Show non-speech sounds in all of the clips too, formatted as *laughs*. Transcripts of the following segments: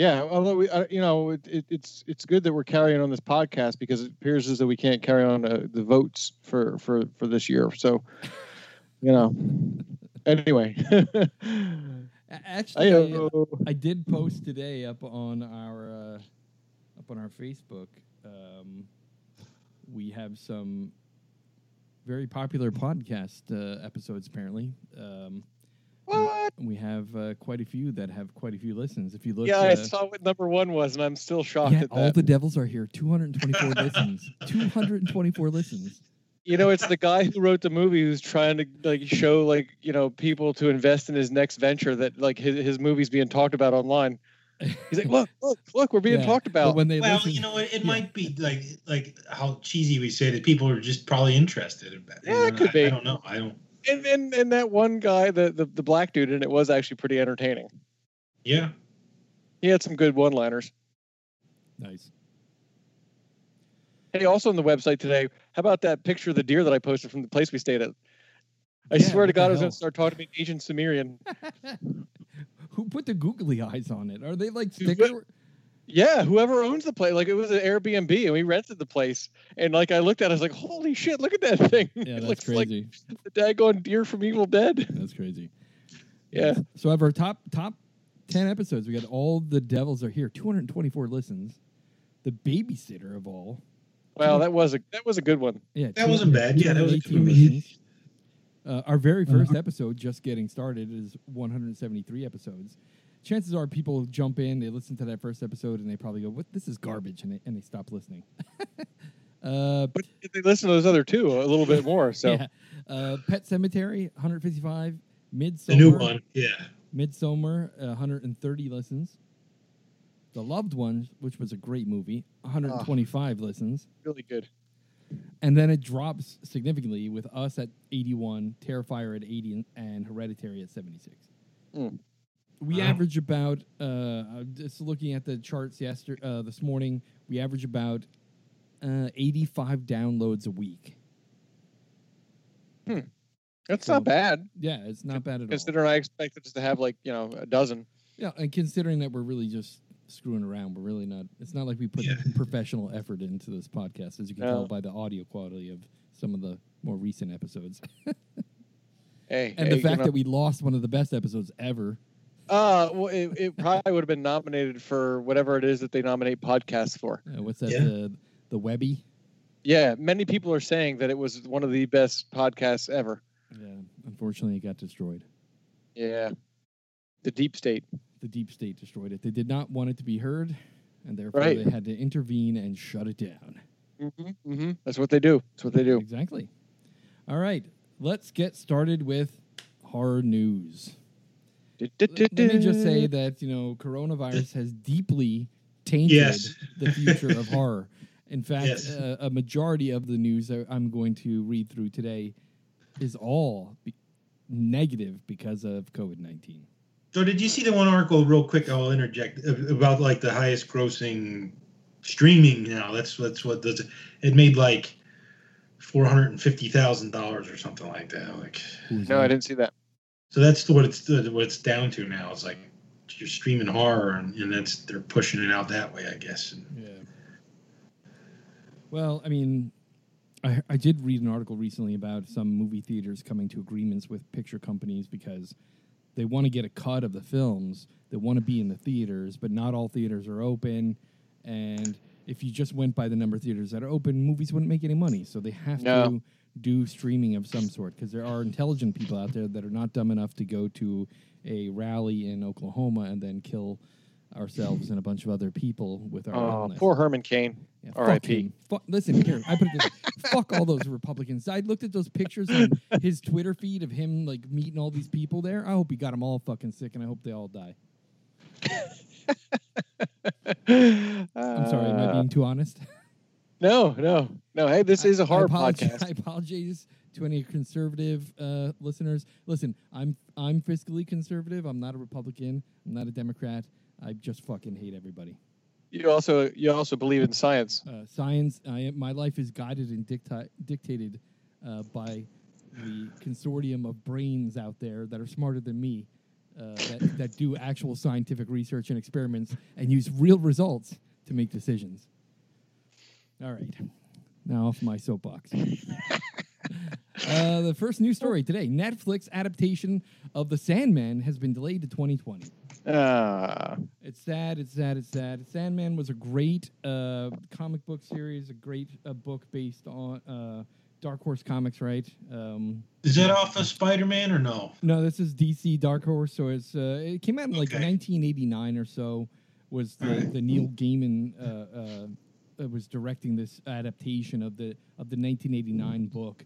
Yeah, although we, uh, you know, it, it, it's it's good that we're carrying on this podcast because it appears as though we can't carry on uh, the votes for for for this year. So, you know, anyway, Actually, I, Ayo. I did post today up on our uh, up on our Facebook. Um, we have some very popular podcast uh, episodes. Apparently, um, what? we have uh, quite a few that have quite a few listens. If you look, Yeah, I uh, saw what number one was, and I'm still shocked yeah, at all that. the devils are here. Two hundred and twenty-four listens. *laughs* Two hundred and twenty-four listens. you know, it's the guy who wrote the movie who's trying to like show like you know people to invest in his next venture that like his his movie's being talked about online. He's like, look, look, look, we're being Yeah, talked But about. when they Well, listen, you know what? It yeah. might be like like how cheesy we say that people are just probably interested in that. Yeah, it could I, be. I don't know. I don't. And, and and that one guy, the, the the black dude, and it was actually pretty entertaining. Yeah. He had some good one-liners. nice. Hey, also on the website today, how about that picture of the deer that I posted from the place we stayed at? I Yeah, swear to God, I was hell? going to start talking to me Agent Sumerian. *laughs* Who put the googly eyes on it? Are they like Dude, sticker? Yeah, whoever owns the place, like it was an Airbnb, and we rented the place. And like I looked at, it, I was like, "Holy shit! Look at that *laughs* thing! Yeah, it that's looks like crazy. the daggone deer from Evil Dead." That's crazy. Yeah. So of our top top ten episodes, we got all the devils are here. Two hundred and twenty-four listens. The babysitter of all. Wow, that was a that was a good one. Yeah, That wasn't bad. Yeah, that was a good one. Uh, our very Uh-huh. first episode, just getting started, is 173 episodes. Chances are people jump in, they listen to that first episode, and they probably go, "What? This is garbage," and they, and they stop listening. *laughs* uh, But they listen to those other two a little bit more. So yeah. uh, Pet Sematary, 155. Midsummer, The new one. Yeah. Midsummer, uh, 130 listens. The Loved Ones, which was a great movie, 125 listens. really good. And then it drops significantly with us at 81, Terrifier at 80, and Hereditary at 76. Mm. We Wow. average about, uh, uh, just looking at the charts yesterday, uh, this morning, we average about uh, 85 downloads a week. Hmm. That's So- not bad, Yeah, it's not bad at all. considering I expected us to have like you know a dozen. Yeah, and considering that we're really just screwing around, we're really not. It's not like we put Yeah. professional effort into this podcast, as you can No. tell by the audio quality of some of the more recent episodes, *laughs* Hey, and hey, the fact you know, that we lost one of the best episodes ever. Uh, well, it, it probably would have been nominated for whatever it is that they nominate podcasts for. Uh, what's that? Yeah. The the Webby. Yeah, many people are saying that it was one of the best podcasts ever. Yeah, unfortunately, it got destroyed. Yeah, the deep state. The deep state destroyed it. They did not want it to be heard, and therefore Right. they had to intervene and shut it down. Mm-hmm, mm-hmm. That's what they do. That's what they do. Exactly. All right, let's get started with horror news. Let let me just say that you know coronavirus has deeply tainted Yes. the future of horror. In fact, Yes. uh, a majority of the news that I'm going to read through today is all be- negative because of COVID nineteen. So did you see the one article real quick? I'll interject about like the highest grossing streaming now. That's that's what does it. It made like four hundred and fifty thousand dollars or something like that. Like No, I didn't see that. So that's what it's what it's down to now. It's like you're streaming horror and, and that's they're pushing it out that way, I guess. And Yeah. Well, I mean, I I did read an article recently about some movie theaters coming to agreements with picture companies because they want to get a cut of the films. They want to be in the theaters, but not all theaters are open. And if you just went by the number of theaters that are open, movies wouldn't make any money. So they have No. to do streaming of some sort because there are intelligent people out there that are not dumb enough to go to a rally in Oklahoma and then kill ourselves and a bunch of other people with our Oh, illness. poor Herman Cain. Yeah, R.I.P.. Fuck, listen here, I put it this fuck all those Republicans. I looked at those pictures on his Twitter feed of him like meeting all these people there. I hope he got them all fucking sick, and I hope they all die. *laughs* I'm sorry, am I being too honest? *laughs* no, no, no. Hey, this is a hard I podcast. *laughs* I apologize to any conservative uh, listeners. Listen, I'm I'm fiscally conservative. I'm not a Republican. I'm not a Democrat. I just fucking hate everybody. You also you also believe in science. Uh, science. I am, my life is guided and dicti- dictated uh, by the consortium of brains out there that are smarter than me, uh, that that do actual scientific research and experiments and use real results to make decisions. All right, now off my soapbox. *laughs* Uh, the first news story today: Netflix adaptation of The Sandman has been delayed to 2020. Ah, It's sad. It's sad. It's sad. Sandman was a great uh, comic book series, a great uh, book based on uh, Dark Horse Comics, right? Um, Is that off of Spider Man or no? no, this is DC Dark Horse. So it's uh, it came out in like Okay. 1989 or so. Was the, Alright. the Neil Gaiman uh, was directing this adaptation of the of the 1989 book,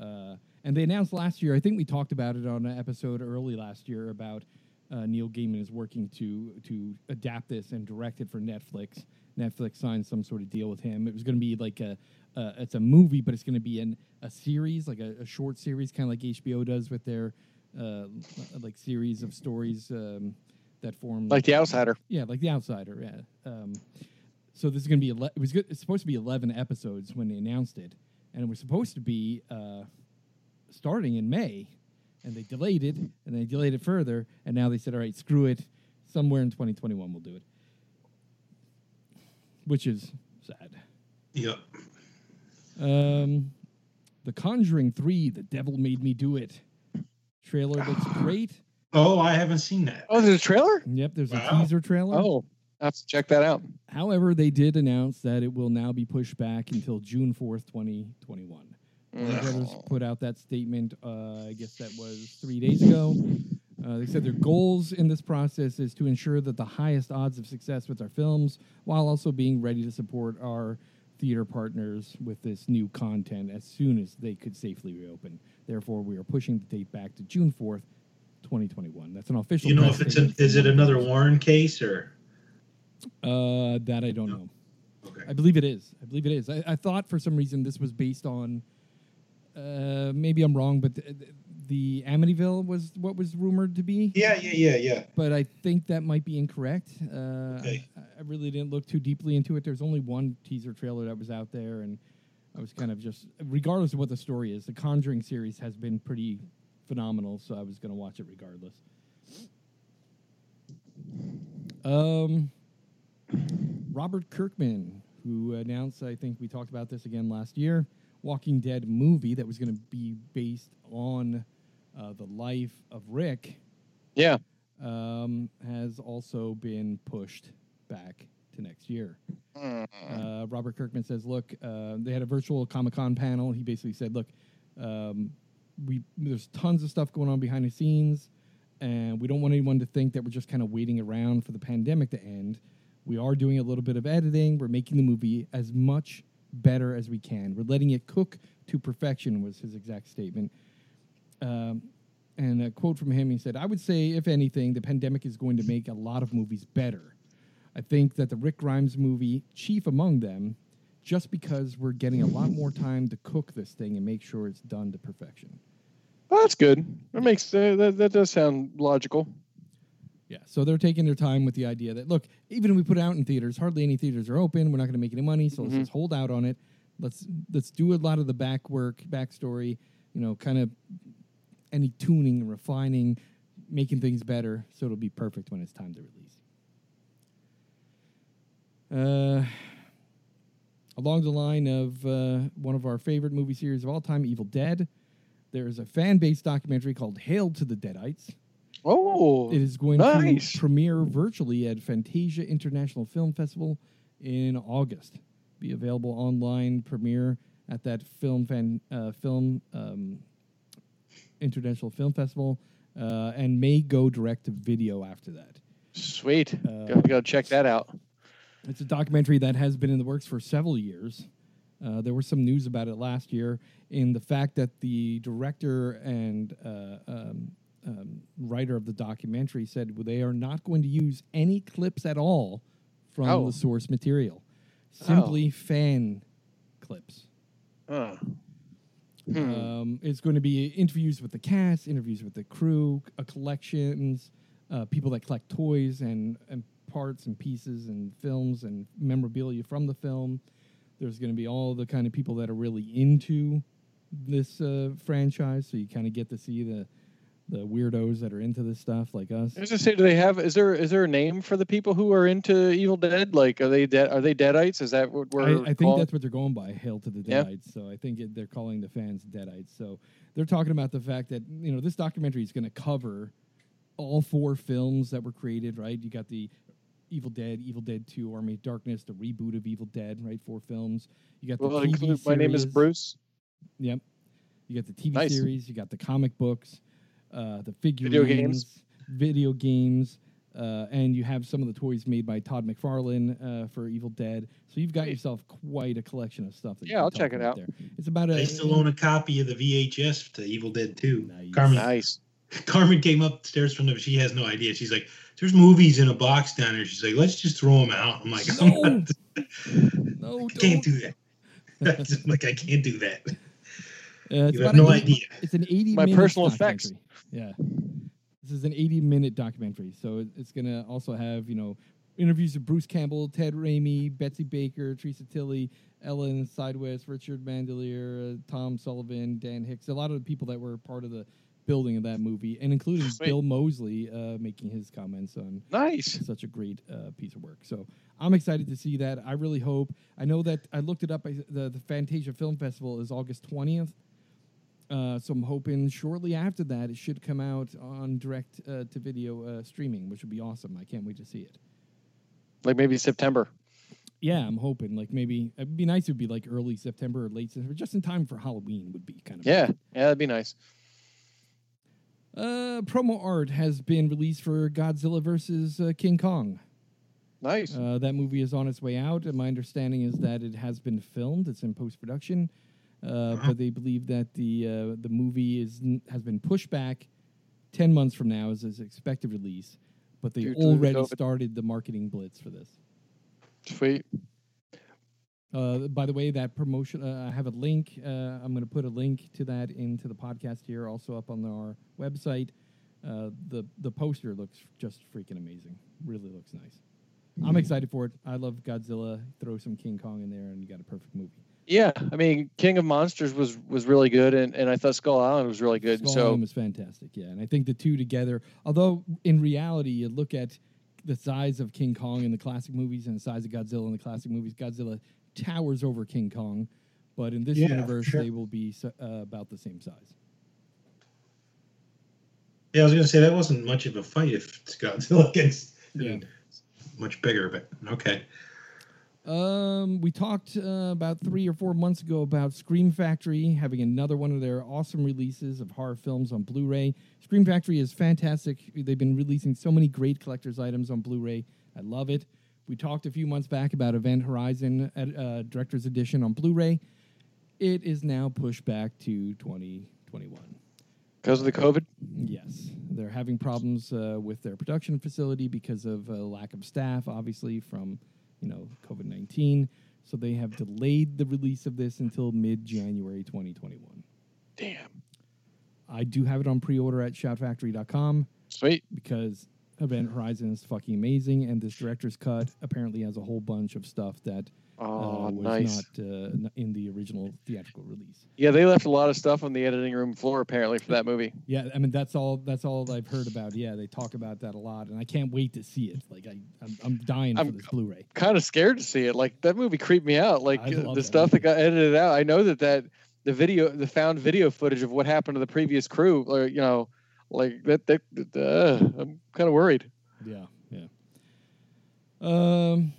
uh, and they announced last year. I think we talked about it on an episode early last year about uh, Neil Gaiman is working to to adapt this and direct it for Netflix. Netflix signed some sort of deal with him. It was going to be like a uh, it's a movie, but it's going to be an a series, like a, a short series, kind of like HBO does with their uh, like series of stories um, that form like the outsider. yeah, like The Outsider. Yeah. Um, so this is going to be ele- it was good. It's supposed to be eleven episodes when they announced it, and it was supposed to be uh, starting in May, and they delayed it, and they delayed it further, and now they said, all right, screw it, somewhere in 2021 we'll do it, which is sad. Yep. Um, the Conjuring Three: The Devil Made Me Do It. Trailer looks *sighs* great. Oh, I haven't seen that. Oh, there's a trailer. Yep, there's a teaser trailer. Oh, I have to check that out. However, they did announce that it will now be pushed back until June 4th, 2021. Warner. Brothers put out that statement, uh, I guess that was three days ago. Uh, they said their goals in this process is to ensure that the highest odds of success with our films, while also being ready to support our theater partners with this new content as soon as they could safely reopen. Therefore, we are pushing the date back to June 4th, 2021. That's an official. You know if it's an, is it another Warren case or? Uh, that I don't know. Okay. I believe it is. I believe it is. I, I thought for some reason this was based on. Uh, maybe I'm wrong, but the, the Amityville was what was rumored to be. Yeah, yeah, yeah, yeah. But I think that might be incorrect. Uh, Okay. I, I really didn't look too deeply into it. There's only one teaser trailer that was out there, and I was kind of just, regardless of what the story is, the Conjuring series has been pretty phenomenal, so I was going to watch it regardless. Um, Robert Kirkman, who announced, I think we talked about this again last year, Walking Dead movie that was going to be based on uh, the life of Rick, Yeah. um, has also been pushed back to next year. Uh, Robert Kirkman says, "Look, uh, they had a virtual Comic Con panel. He basically said, look, um, we there's tons of stuff going on behind the scenes, and we don't want anyone to think that we're just kind of waiting around for the pandemic to end. We are doing a little bit of editing. We're making the movie as much better as we can. We're letting it cook to perfection." Was his exact statement. Um, and a quote from him, he said, I would say, if anything, the pandemic is going to make a lot of movies better. I think that the Rick Grimes movie, chief among them, just because we're getting a lot more time to cook this thing and make sure it's done to perfection. Well, that's good. That makes uh, that that does sound logical. Yeah, so they're taking their time with the idea that look, even if we put it out in theaters, hardly any theaters are open. We're not going to make any money, so Mhm. let's just hold out on it. Let's let's do a lot of the back work, backstory, you know, kind of any tuning, and refining, making things better, so it'll be perfect when it's time to release. Uh, along the line of uh, one of our favorite movie series of all time, Evil Dead, there is a fan-based documentary called "Hail to the Deadites." Oh, It is going nice. to premiere virtually at Fantasia International Film Festival in August. Be available online premiere at that film fan uh, film um, International Film Festival, uh, and may go direct to video after that. sweet. Uh, gotta, gotta check that out. It's a documentary that has been in the works for several years. Uh, there was some news about it last year in the fact that the director and uh, um, um, writer of the documentary said they are not going to use any clips at all from Oh. the source material, simply fan clips. Uh, hmm. Um, it's going to be interviews with the cast, interviews with the crew, uh, collections, uh, people that collect toys and, and parts and pieces and films and memorabilia from the film. There's going to be all the kind of people that are really into this uh, franchise, so you kind of get to see the the weirdos that are into this stuff like us. I was just say, do they have? Is there is there a name for the people who are into Evil Dead? Like, are they dead? Are they Deadites? Is that what we're? I, I think that's what they're going by, Hail to the Yeah. Deadites. So I think it, they're calling the fans Deadites. So they're talking about the fact that, you know, this documentary is going to cover all four films that were created, right? You got the Evil Dead, Evil Dead 2, Army of Darkness, the reboot of Evil Dead, right? Four films. You got the it TV include My name is. Bruce. Yep. You got the TV Nice. series, you got the comic books, uh, the figurines, Video games. video games, uh, and you have some of the toys made by Todd McFarlane uh, for Evil Dead. So you've got Great. yourself quite a collection of stuff. That Yeah, I'll check it out. There. It's about a. I still own a copy of the VHS to Evil Dead 2. Nice. Carmen Nice. *laughs* Carmen came upstairs from the. She has no idea. She's like, "There's movies in a box down there." She's like, "Let's just throw them out." I'm like, No. "I'm *laughs* not- No, I can't don't. do that." *laughs* I'm like, I can't do that. Uh, it's You have no an idea. It's an 80 My minute personal effects. documentary. Yeah. This is an 80 minute documentary. So it's going to also have, you know, interviews with Bruce Campbell, Ted Raimi, Betsy Baker, Theresa Tilly, Ellen Sandweiss, Richard Mandelier, uh, Tom Sullivan, Dan Hicks, a lot of the people that were part of the building of that movie, and including Sweet. Bill Moseley uh, making his comments on Nice. such a great uh, piece of work. So I'm excited to see that. I really hope. I know that I looked it up. I, the the Fantasia Film Festival is August 20th. Uh, so I'm hoping shortly after that it should come out on direct uh, to video uh, streaming, which would be awesome. I can't wait to see it. Like maybe September. Yeah, I'm hoping like maybe it'd be nice. It would be like early September or late September, just in time for Halloween. Would be kind of Yeah. Yeah, that'd be nice. Uh, promo art has been released for Godzilla versus uh, King Kong. Nice. Uh, that movie is on its way out, and my understanding is that it has been filmed. It's in post production. But they believe that the uh, the movie is has been pushed back ten months from now as its expected release. But they Due already COVID. started the marketing blitz for this. Sweet. Uh, by the way, that promotion, uh, I have a link. Uh, I'm going to put a link to that into the podcast here, also up on our website. Uh, the the poster looks just freaking amazing. Really looks nice. I'm excited for it. I love Godzilla. Throw some King Kong in there, and you got a perfect movie. Yeah, I mean, King of Monsters was was really good, and, and I thought Skull Island was really good. Skull so Island was fantastic, yeah. And I think the two together, although in reality, you look at the size of King Kong in the classic movies and the size of Godzilla in the classic movies, Godzilla towers over King Kong. But in this Yeah, universe, sure. they will be s- uh, about the same size. Yeah, I was gonna say that wasn't much of a fight if it's Godzilla *laughs* against Yeah. much bigger, but okay. Um, we talked uh, about three or four months ago about Scream Factory having another one of their awesome releases of horror films on Blu-ray. Scream Factory is fantastic. They've been releasing so many great collector's items on Blu-ray. I love it. We talked a few months back about Event Horizon at, uh, Director's Edition on Blu-ray. It is now pushed back to 2021. because of the COVID. Yes, they're having problems uh, with their production facility because of uh, lack of staff, obviously from you know COVID nineteen. So they have delayed the release of this until mid January 2021. Damn. I do have it on pre-order at shoutfactory.com Sweet. because Event Horizon is fucking amazing, and this director's cut apparently has a whole bunch of stuff that Oh, uh, was nice. not uh, in the original theatrical release. Yeah, they left a lot of stuff on the editing room floor apparently for that movie. Yeah, I mean that's all. That's all I've heard about. Yeah, they talk about that a lot, and I can't wait to see it. Like I, I'm, I'm dying for I'm- this Blu-ray. Kind of scared to see it. Like that movie creeped me out. Like the that stuff movie. that got edited out. I know that that the video, the found video footage of what happened to the previous crew, or you know, like that. That, that uh, I'm kind of worried. Yeah, yeah. Um,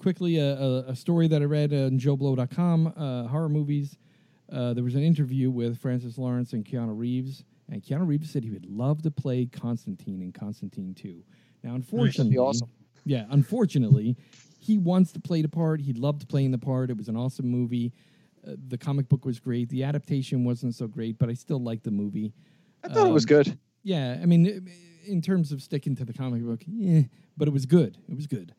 quickly, a, a, a story that I read on JoBlo.com, uh, horror movies. Uh, there was an interview with Francis Lawrence and Keanu Reeves, and Keanu Reeves said he would love to play Constantine in Constantine 2. Now, unfortunately, awesome. yeah, unfortunately, he wants to play the part. He loved playing the part. It was an awesome movie. Uh, the comic book was great. The adaptation wasn't so great, but I still liked the movie. I thought it was Um, good. Yeah, I mean, in terms of sticking to the comic book, yeah, but it was good. It was good.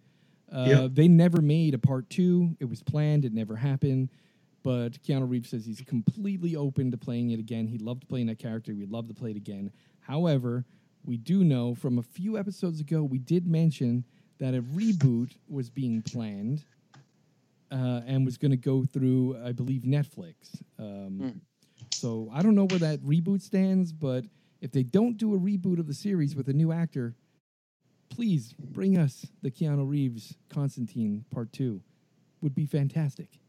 Uh, Yep. They never made a part two. It was planned. It never happened. But Keanu Reeves says he's completely open to playing it again. He loved playing that character. We'd love to play it again. However, we do know from a few episodes ago, we did mention that a reboot was being planned uh, and was going to go through, I believe, Netflix. Um, Hmm. So I don't know where that reboot stands, but if they don't do a reboot of the series with a new actor, please bring us the Keanu Reeves Constantine Part Two. Would be fantastic.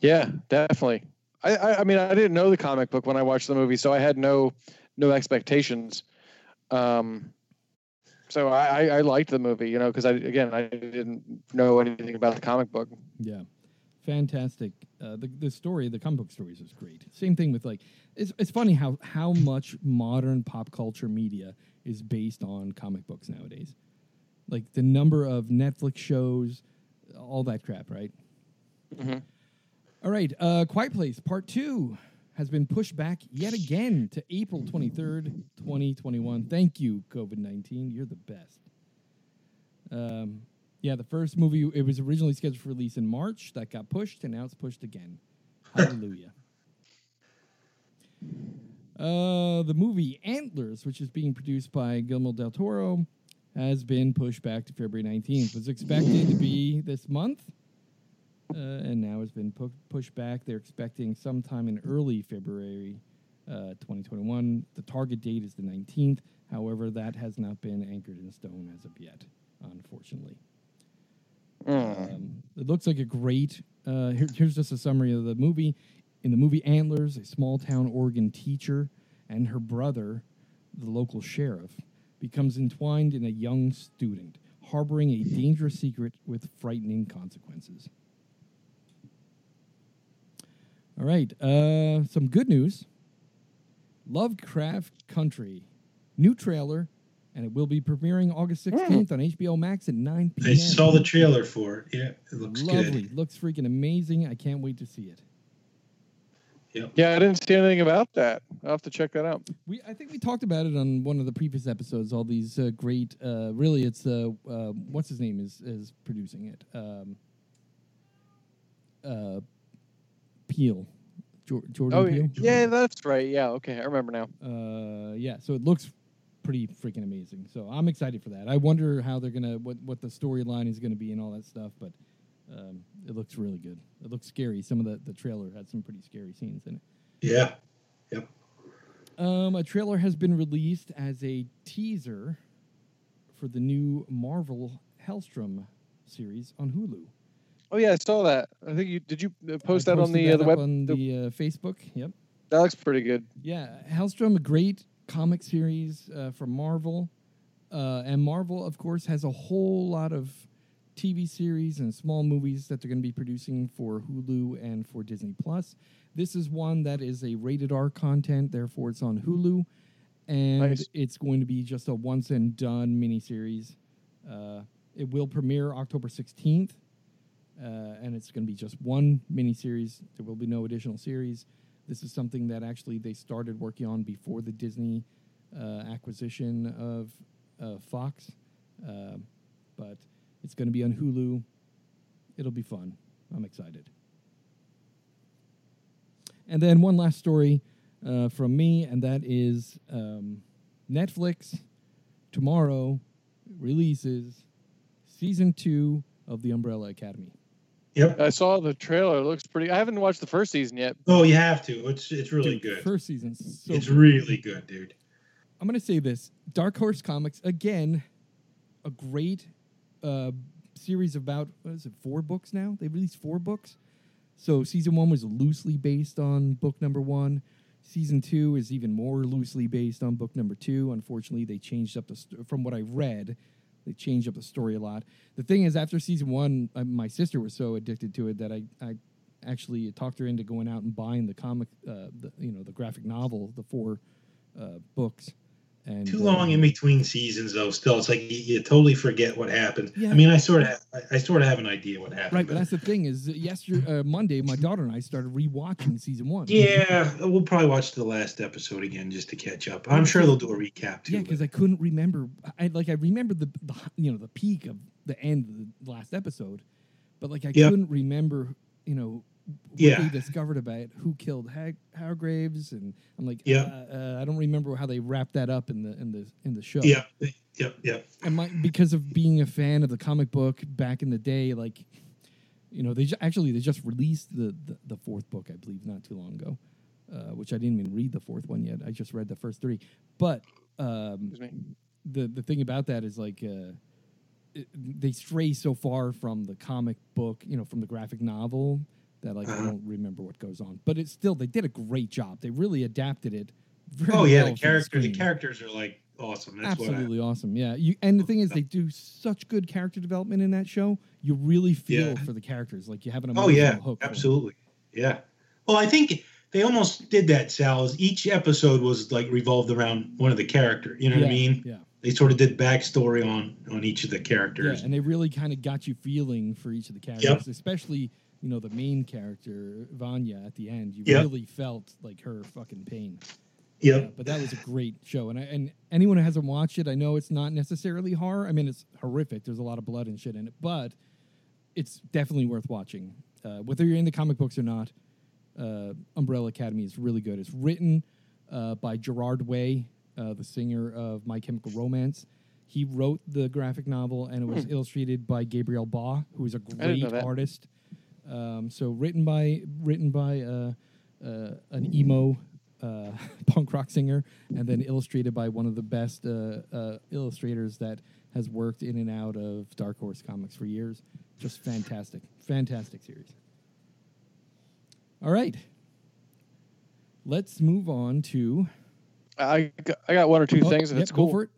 Yeah, definitely. I, I, I mean, I didn't know the comic book when I watched the movie, so I had no no expectations. Um, so I, I, liked the movie, you know, because I again I didn't know anything about the comic book. Yeah, fantastic. Uh, the the story, the comic book stories, is great. Same thing with like, it's it's funny how how much modern pop culture media is based on comic books nowadays. Like the number of Netflix shows, all that crap, right? Mhm. All right, uh, Quiet Place Part Two has been pushed back yet again to April twenty third, twenty twenty one. Thank you, COVID nineteen. You're the best. Um, yeah, the first movie it was originally scheduled for release in March. That got pushed, and now it's pushed again. *laughs* Hallelujah. Uh, the movie Antlers, which is being produced by Guillermo del Toro, has been pushed back to February 19th. Was expected to be this month, uh, and now it's been pu- pushed back. They're expecting sometime in early February uh, 2021. The target date is the 19th. However, that has not been anchored in stone as of yet, unfortunately. Mm. Um, it looks like a great. Uh, here, here's just a summary of the movie. In the movie Antlers, a small town Oregon teacher and her brother, the local sheriff, becomes entwined in a young student, harboring a dangerous secret with frightening consequences. All right, uh, some good news. Lovecraft Country, new trailer, and it will be premiering August 16th on HBO Max at 9 p.m. I saw the trailer for it. Yeah, it looks Lovely. good. Looks freaking amazing. I can't wait to see it. Yep. Yeah, I didn't see anything about that. I'll have to check that out. We I think we talked about it on one of the previous episodes. All these uh, great. Uh, really, it's uh, uh, what's his name is is producing it. Um, uh, Peele, Jordan Oh, Peele. yeah, that's right. Yeah, okay, I remember now. Uh, yeah. So it looks pretty freaking amazing. So I'm excited for that. I wonder how they're gonna what what the storyline is gonna be and all that stuff. But um, it looks really good. It looks scary. Some of the the trailer had some pretty scary scenes in it. Yeah. Yep. Um, a trailer has been released as a teaser for the new Marvel Helstrom series on Hulu. Oh yeah, I saw that. I think you did. You uh, post that on posted the uh, the web. on the- the uh, Facebook. Yep. that looks pretty good. Yeah, Helstrom, a great comic series uh, from Marvel, uh, and Marvel, of course, has a whole lot of TV series and small movies that they're going to be producing for Hulu and for Disney Plus. This is one that is a rated R content, therefore it's on Hulu, and Nice. it's going to be just a once and done miniseries. Uh, it will premiere October sixteenth, uh, and it's going to be just one miniseries. There will be no additional series. This is something that actually they started working on before the Disney uh, acquisition of uh, Fox, uh, but it's going to be on Hulu. It'll be fun. I'm excited. And then one last story uh, from me, and that is um, Netflix tomorrow releases season two of The Umbrella Academy. Yep. I saw the trailer. It looks pretty. I haven't watched the first season yet. Oh, you have to. It's it's really Dude, good. First season. so it's good. really good, dude. I'm gonna say this: Dark Horse Comics again, a great uh, series about what is it? Four books now. They released four books. So season one was loosely based on book number one. Season two is even more loosely based on book number two. Unfortunately, they changed up the st- from what I read. They changed up the story a lot. The thing is, after season one, uh, my sister was so addicted to it that I, I actually talked her into going out and buying the comic, uh, the, you know, the graphic novel, the four uh, books, And Too uh, long in between seasons, though. Still, it's like you, you totally forget what happened. Yeah. I mean, I sort of, I, I sort of have an idea what happened. Right, but that's the thing is yesterday, uh, Monday, my daughter and I started rewatching season one. yeah, we'll probably watch the last episode again just to catch up. I'm sure they'll do a recap too. Yeah, because I couldn't remember. I like I remember the, the you know the peak of the end of the last episode, but like I Yep. couldn't remember you know Yeah. they discovered about who killed Hag- Hargreeves, and I'm like, yeah, uh, uh, I don't remember how they wrapped that up in the in the in the show. Yep, yep, yep. and my because of being a fan of the comic book back in the day, like you know they ju- actually they just released the, the the fourth book, I believe, not too long ago. Uh, which I didn't even read the fourth one yet. I just read the first three. But um, the the thing about that is like uh, it, they stray so far from the comic book, you know, from the graphic novel that like I Uh-huh. don't remember what goes on. But it's still they did a great job. They really adapted it. Very Oh yeah, well the for characters, the characters are like awesome. That's what I, Absolutely awesome. Yeah. You and the thing is they do such good character development in that show. You really feel Yeah. for the characters. Like you have an Oh emotional yeah, hook. absolutely. Yeah. Well, I think they almost did that. Sal. Is each episode was like revolved around one of the character. You know what I mean? Yeah. They sort of did backstory on on each of the characters. Yeah, characters. and they really kind of got you feeling for each of the characters, especially you know the main character Vanya at the end. You Yep. really felt like her fucking pain. Yep. Yeah, but that was a great show, and I, and anyone who hasn't watched it, I know it's not necessarily horror. I mean, it's horrific. There's a lot of blood and shit in it, but it's definitely worth watching, uh, whether you're in the comic books or not. Uh, Umbrella Academy is really good. It's written uh, by Gerard Way, uh, the singer of My Chemical Romance. He wrote the graphic novel, and it was illustrated by Gabriel Bá, who is a Hmm. didn't know great artist. Um, so written by written by uh, uh, an emo uh, *laughs* punk rock singer, and then illustrated by one of the best uh, uh, illustrators that has worked in and out of Dark Horse Comics for years. Just fantastic, fantastic series. All right, let's move on to I got, I got one or two Oh, things, and yep, it's cool. Go for it.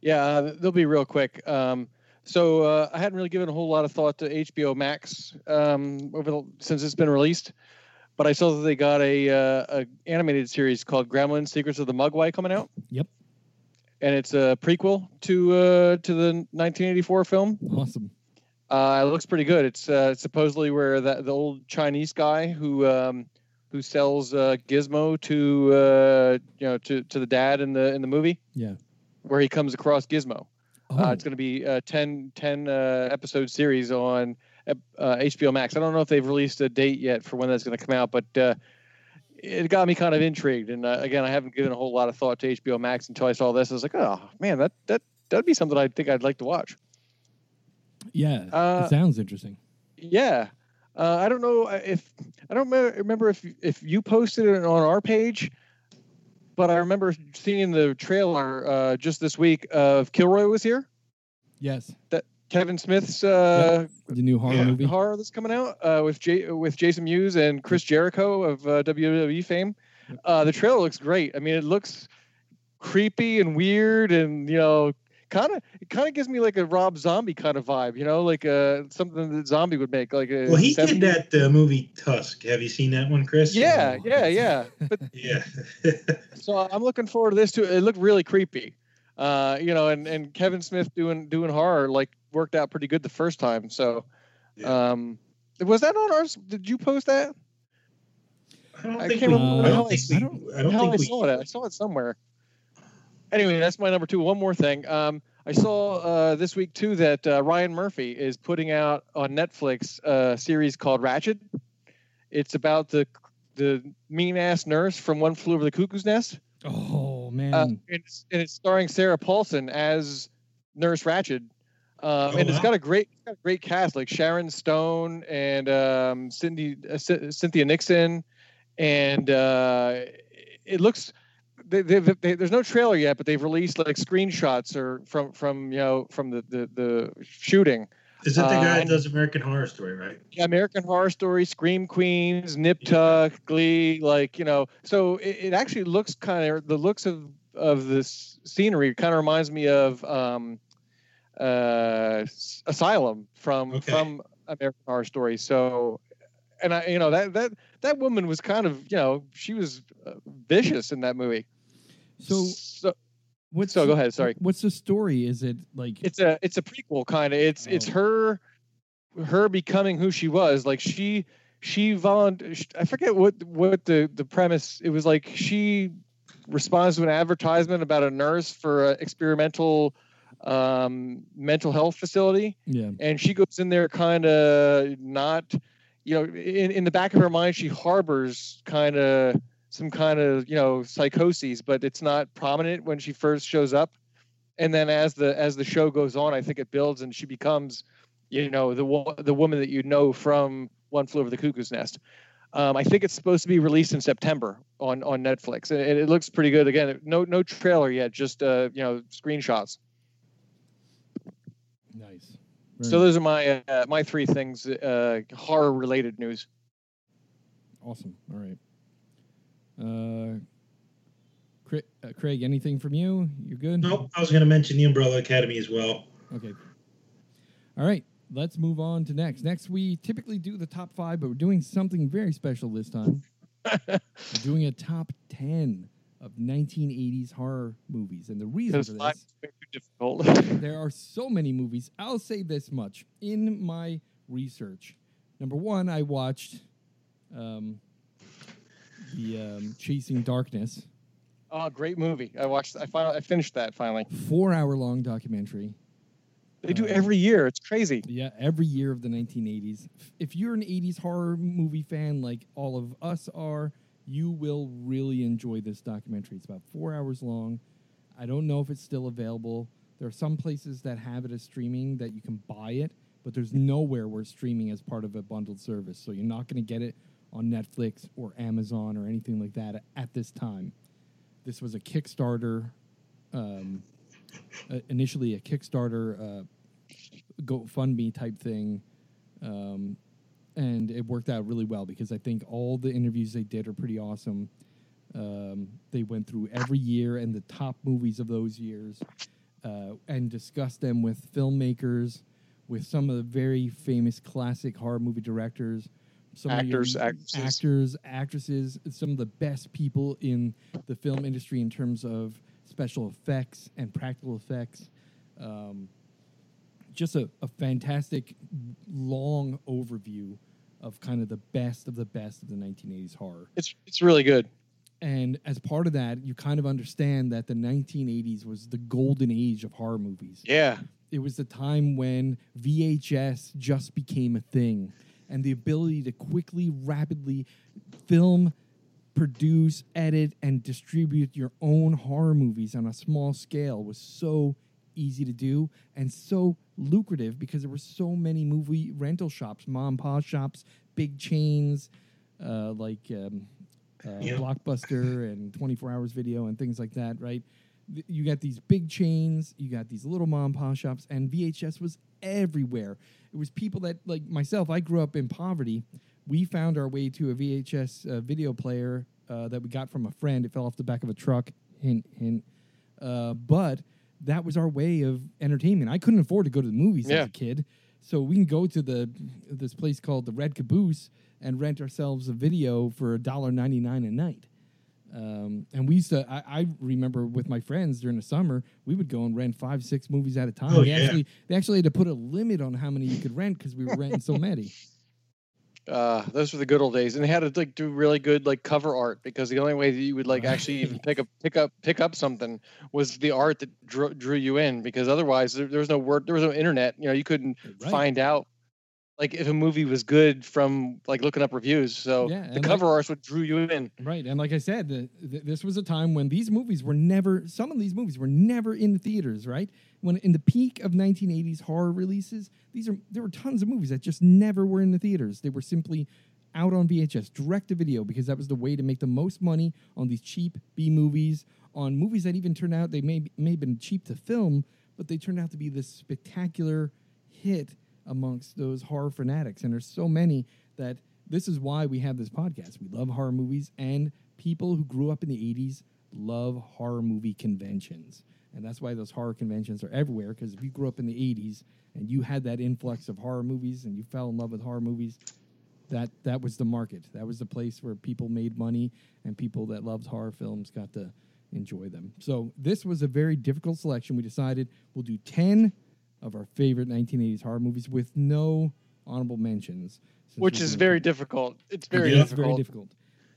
Yeah, uh, they'll be real quick. Um, so uh, I hadn't really given a whole lot of thought to HBO Max um, over the, since it's been released, but I saw that they got a, uh, a animated series called Gremlins: Secrets of the Mogwai coming out. Yep. And it's a prequel to uh, to the 1984 film. Awesome. Uh, it looks pretty good. It's uh, supposedly where that the old Chinese guy who um, who sells uh, Gizmo to uh, you know to, to the dad in the in the movie. Yeah. Where he comes across Gizmo. Oh, Uh, it's going to be a 10, 10 uh, episode series on uh, HBO Max. I don't know if they've released a date yet for when that's going to come out, but uh, it got me kind of intrigued. And uh, again, I haven't given a whole lot of thought to HBO Max until I saw this. I was like, oh man, that that that'd be something I think I'd like to watch. yeah. uh, it sounds interesting. Yeah. Uh, I don't know if I don't remember if if you posted it on our page, but I remember seeing the trailer uh, just this week of Kilroy was here. Yes, That Kevin Smith's uh, the new horror Yeah. movie. horror that's coming out uh, with J- with Jason Mewes and Chris Jericho of uh, WWE fame. Uh, the trailer looks great. I mean, it looks creepy and weird, and you know, kind of it kind of gives me like a Rob Zombie kind of vibe. You know, like uh, something that Zombie would make. Like a Well, he 70s did that uh, movie Tusk. Have you seen that one, Chris? Yeah, Oh, yeah, yeah. *laughs* But Yeah. so I'm looking forward to this too. It looked really creepy. Uh, you know, and, and Kevin Smith doing doing horror like worked out pretty good the first time. So Yeah. um was that on ours? Did you post that? I don't I think we. I don't think I we. I don't think I we. saw it. I saw it somewhere. Anyway, that's my number two. One more thing. Um, I saw uh, this week too that uh, Ryan Murphy is putting out on Netflix a series called Ratched. It's about the the mean ass nurse from One Flew Over the Cuckoo's Nest. Oh man. Uh, and, it's, and it's starring Sarah Paulson as Nurse Ratched, Um, Oh, and it's wow. got a great, it's got a great cast like Sharon Stone and um, Cindy, uh, C- Cynthia Nixon, and uh, it looks. They, they, they, there's no trailer yet, but they've released like screenshots or from from you know from the the, the shooting. Is that the guy Uh, that does American Horror Story, right? Yeah, American Horror Story, Scream Queens, Nip Tuck, Glee, like you know. So it, it actually looks kind of the looks of of this scenery kind of reminds me of um, uh, Asylum from Okay. from American Horror Story. So, and I, you know, that that that woman was kind of you know she was uh, vicious in that movie. So so What's So, go ahead, sorry. What's the story? Is it like it's a it's a prequel kind of it's it's Oh. her her becoming who she was like she she volunteered i forget what what the the premise it was like she responds to an advertisement about a nurse for an experimental um mental health facility yeah? and she goes in there kind of not you know in, in the back of her mind she harbors kind of some kind of you know psychoses but it's not prominent when she first shows up and then as the as the show goes on i think it builds and she becomes you know the the woman that you know from one flew over the cuckoo's nest um, i think it's supposed to be released in september on on netflix and it, it looks pretty good again no no trailer yet just uh you know screenshots Nice. so those are my uh, my three things uh horror related news awesome. All right. Uh, uh, Craig, anything from you? You're good. Nope. I was going to mention the Umbrella Academy as well. Okay. All right. Let's move on to next. Next, we typically do the top five, but we're doing something very special this time. *laughs* we're doing a top 10 of 1980s horror movies. And the reason for this, is way too difficult *laughs* there are so many movies. I'll say this much in my research. Number one, I watched um, the um, Chasing Darkness, oh great movie i watched i finally i finished that finally four hour long documentary. they do Uh, every year it's crazy Yeah, every year of the 1980s. If you're an 80s horror movie fan like all of us are, you will really enjoy this documentary. It's about four hours long. I don't know if it's still available. There are some places that have it as streaming that you can buy it, but there's nowhere where it's streaming as part of a bundled service. So you're not going to get it on Netflix or Amazon or anything like that at this time. This was a Kickstarter, um, uh, initially a Kickstarter uh, GoFundMe type thing, um, and it worked out really well because I think all the interviews they did are pretty awesome. Um, they went through every year and the top movies of those years, uh, and discussed them with filmmakers, with some of the very famous classic horror movie directors, some Actors, actresses. actors, actresses, some of the best people in the film industry in terms of special effects and practical effects. Um, just a, a fantastic long overview of kind of the best of the best of the 1980s horror. it's it's really good And as part of that, you kind of understand that the 1980s was the golden age of horror movies. yeah It was the time when VHS just became a thing and the ability to quickly, rapidly film, produce, edit, and distribute your own horror movies on a small scale was so easy to do and so lucrative because there were so many movie rental shops, mom and pop shops, big chains uh, like um, uh, Yeah. Blockbuster and 24 Hours Video and things like that, right? You got these big chains, you got these little mom and pop shops, and VHS was everywhere. It was people that, like myself, I grew up in poverty. We found our way to a VHS uh, video player uh, that we got from a friend. It fell off the back of a truck. Hint, hint. Uh, but that was our way of entertainment. I couldn't afford to go to the movies Yeah. as a kid, so we can go to the this place called the Red Caboose and rent ourselves a video for a dollar ninety nine a night. Um, and we used to. I, I remember with my friends during the summer, we would go and rent five, six movies at a time. Oh, they yeah. actually they actually had to put a limit on how many you could rent because we were renting so many. *laughs* uh those were the good old days and they had to like do really good like cover art because the only way that you would like actually even *laughs* pick up pick up pick up something was the art that drew, drew you in because otherwise there, there was no word there was no internet you know you couldn't Right. find out like if a movie was good from like looking up reviews so Yeah, the cover art's what drew you in Right, and like I said, the, th this was a time when these movies were never. Some of these movies were never in the theaters. Right, when in the peak of 1980s horror releases, these are there were tons of movies that just never were in the theaters. They were simply out on VHS, direct to video, because that was the way to make the most money on these cheap B movies, on movies that even turned out they may may have been cheap to film, but they turned out to be this spectacular hit amongst those horror fanatics. And there's so many that this is why we have this podcast. We love horror movies, and people who grew up in the 80s love horror movie conventions. And that's why those horror conventions are everywhere. Because if you grew up in the 80s and you had that influx of horror movies and you fell in love with horror movies, that that was the market. That was the place where people made money and people that loved horror films got to enjoy them. So this was a very difficult selection. We decided we'll do 10 of our favorite 1980s horror movies with no honorable mentions. which is very do- difficult. It's very Yeah, It's very difficult. difficult.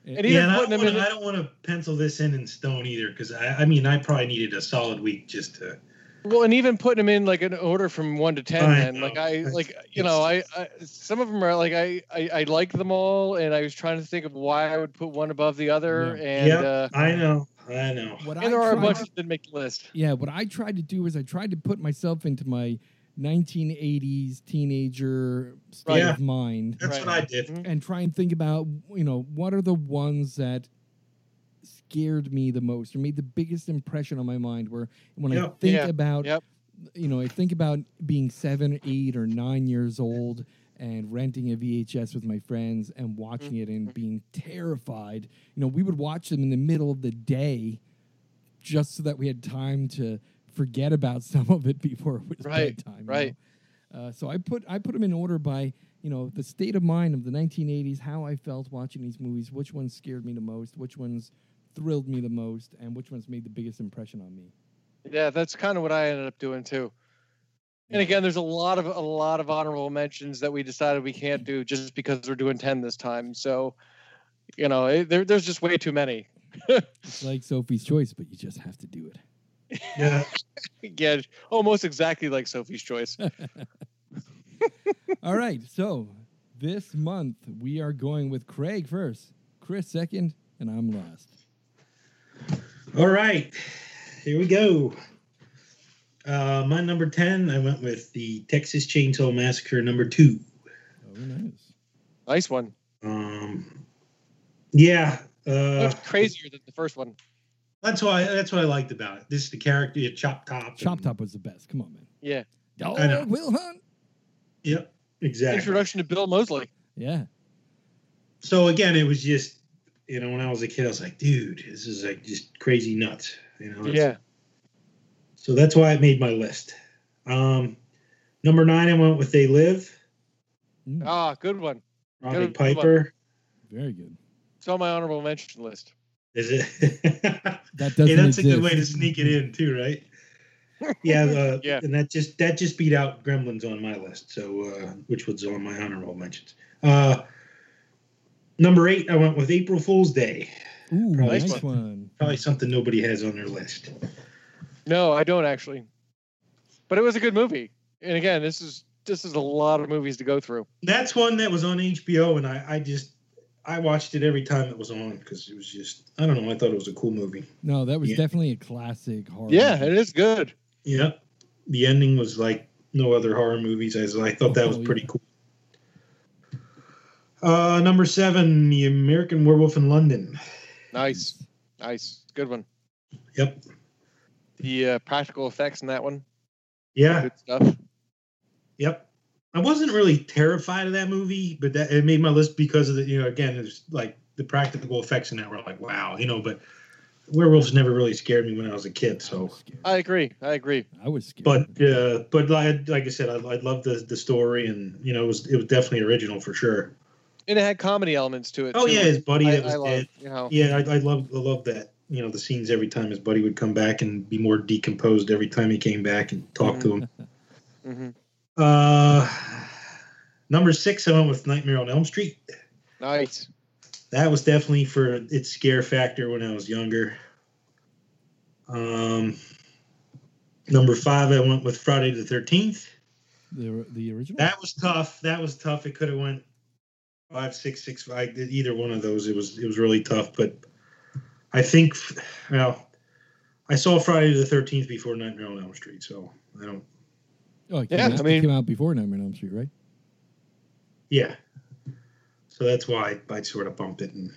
And And even yeah, and I putting don't, them in wanna, the- I don't want to pencil this in in stone either because I, I mean I probably needed a solid week just to. Well, and even putting them in like an order from one to ten, I man. Like. I, like you know, I, I some of them are like I, I, I like them all, and I was trying to think of why I would put one above the other, and yeah, uh, I know, I know. what I and there are a bunch that didn't make the list. Yeah, what I tried to do is I tried to put myself into my 1980s teenager state Yeah. of mind That's Right. what I did. Mhm. and try and think about, you know, what are the ones that scared me the most or made the biggest impression on my mind where when I think Yeah. about Yep. you know, I think about being 7, 8 or 9 years old and renting a VHS with my friends and watching it and being terrified. You know, we would watch them in the middle of the day just so that we had time to forget about *laughs* some of it before it was Right, bedtime. you right. know? Uh, so I put I put them in order by you know the state of mind of the 1980s, how I felt watching these movies, which ones scared me the most, which ones thrilled me the most, and which ones made the biggest impression on me. Yeah, that's kind of what I ended up doing too. And again, there's a lot of a lot of honorable mentions that we decided we can't do just because we're doing ten this time. So, you know, it, there, there's just way too many. *laughs* It's like Sophie's Choice, but you just have to do it. Yeah, *laughs* yeah, almost exactly like Sophie's Choice. *laughs* All right, so this month we are going with Craig first, Chris second, and I'm last. All right, here we go. Uh, my number ten, I went with the Texas Chainsaw Massacre number two. Oh, nice. Nice one. Um, yeah, uh, That's crazier than the first one. that's why that's what I liked about it. This is the character, Chop Top. Chop and- Top was the best. Come on, man. Yeah. Dog I know. will hunt. Yep, exactly. Introduction to Bill Moseley. Yeah. So again, it was just you know when I was a kid, I was like, dude, this is like just crazy nuts. You know. Yeah. So that's why I made my list. Um, number nine, I went with They Live, Mm, Ah, good one. Roddy Good- good one. Piper. very good. It's on my honorable mention list. Is it? *laughs* That doesn't hey, that's a good way to sneak it in too, right? *laughs* Yeah, uh, Yeah. and that just that just beat out Gremlins on my list, so uh, which was on my honorable mentions. Uh, number eight, I went with April Fool's Day. Ooh, Nice nice one. Probably something nobody has on their list. No, I don't actually. But it was a good movie. And again, this is this is a lot of movies to go through. That's one that was on HBO, and I, I just I watched it every time it was on because it was just I don't know I thought it was a cool movie. No, that was Yeah. definitely a classic horror. Yeah, movie. it is good. Yeah, the ending was like no other horror movies. I, I thought that was Oh, pretty yeah. cool. Uh, number seven, The American Werewolf in London. Nice. Nice. Good one. Yep. The uh, practical effects in that one. Yeah. Good stuff. Yep. I wasn't really terrified of that movie, but that it made my list because of the you know again it's like the practical effects in that were like wow you know but werewolves never really scared me when I was a kid so was scared. I agree. I agree. I was scared. but uh, but like, like I said I, I love the the story and you know it was it was definitely original for sure. And it had comedy elements to it. Oh too. yeah, his buddy I, that was I love, dead. you know. Yeah, I, I love I love that. You know the scenes every time his buddy would come back and be more decomposed every time he came back and talk to him. hmm *laughs* Uh, number six, I went with Nightmare on Elm Street. Nice. That was definitely for its scare factor when I was younger. Um, number five, I went with Friday the Thirteenth. the the original. That was tough. That was tough. It could have went five, six, six, five. Either one of those. It was it was really tough. But I think, well, I saw Friday the Thirteenth before Nightmare on Elm Street, so I don't. oh, it came, Yeah, out, I it mean- came out before Nightmare on Elm Street, right? Yeah. So that's why I, I sort of bumped it, and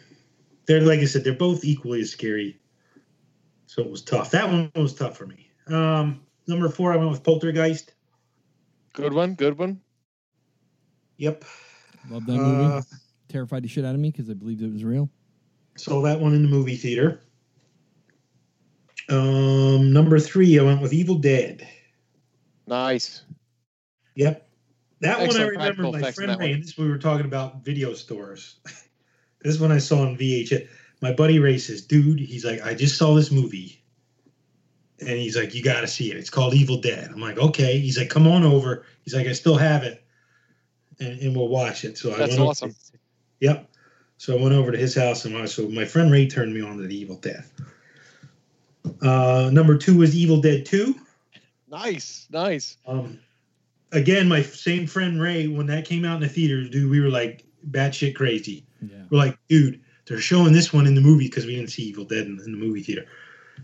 they're like I said, they're both equally as scary. So it was tough. That one was tough for me. Um, number four, I went with Poltergeist. Good one. Good one. Yep. Love that movie. Uh, Terrified the shit out of me because I believed it was real. Saw that one in the movie theater. Um, number three, I went with Evil Dead. Nice. Yep. That one I remember my friend. Ray, and this we were talking about video stores. *laughs* this one I saw on VHS. my buddy Ray says, "Dude," he's like, "I just saw this movie." And he's like, "You got to see it. It's called Evil Dead." I'm like, "Okay." He's like, "Come on over." He's like, "I still have it, and, and we'll watch it." So I That's went over- awesome. Yep. So I went over to his house and watched. So my friend Ray turned me on to the Evil Dead. Uh, number two was Evil Dead Two. Nice, nice. Um, again, my same friend Ray, when that came out in the theaters, dude, we were like batshit crazy. Yeah. We're like, dude, they're showing this one in the movie because we didn't see Evil Dead in, in the movie theater.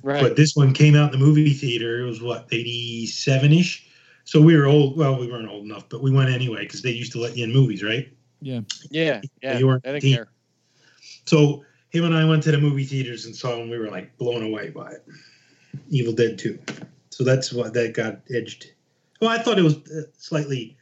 Right. But this one came out in the movie theater. It was what eighty seven ish. So we were old. Well, we weren't old enough, but we went anyway because they used to let you in movies, right? Yeah. yeah, yeah. you weren't I didn't care. So him and I went to the movie theaters and saw it, and we were like blown away by it. Evil Dead 2. So that's what that got edged. Well, I thought it was uh, slightly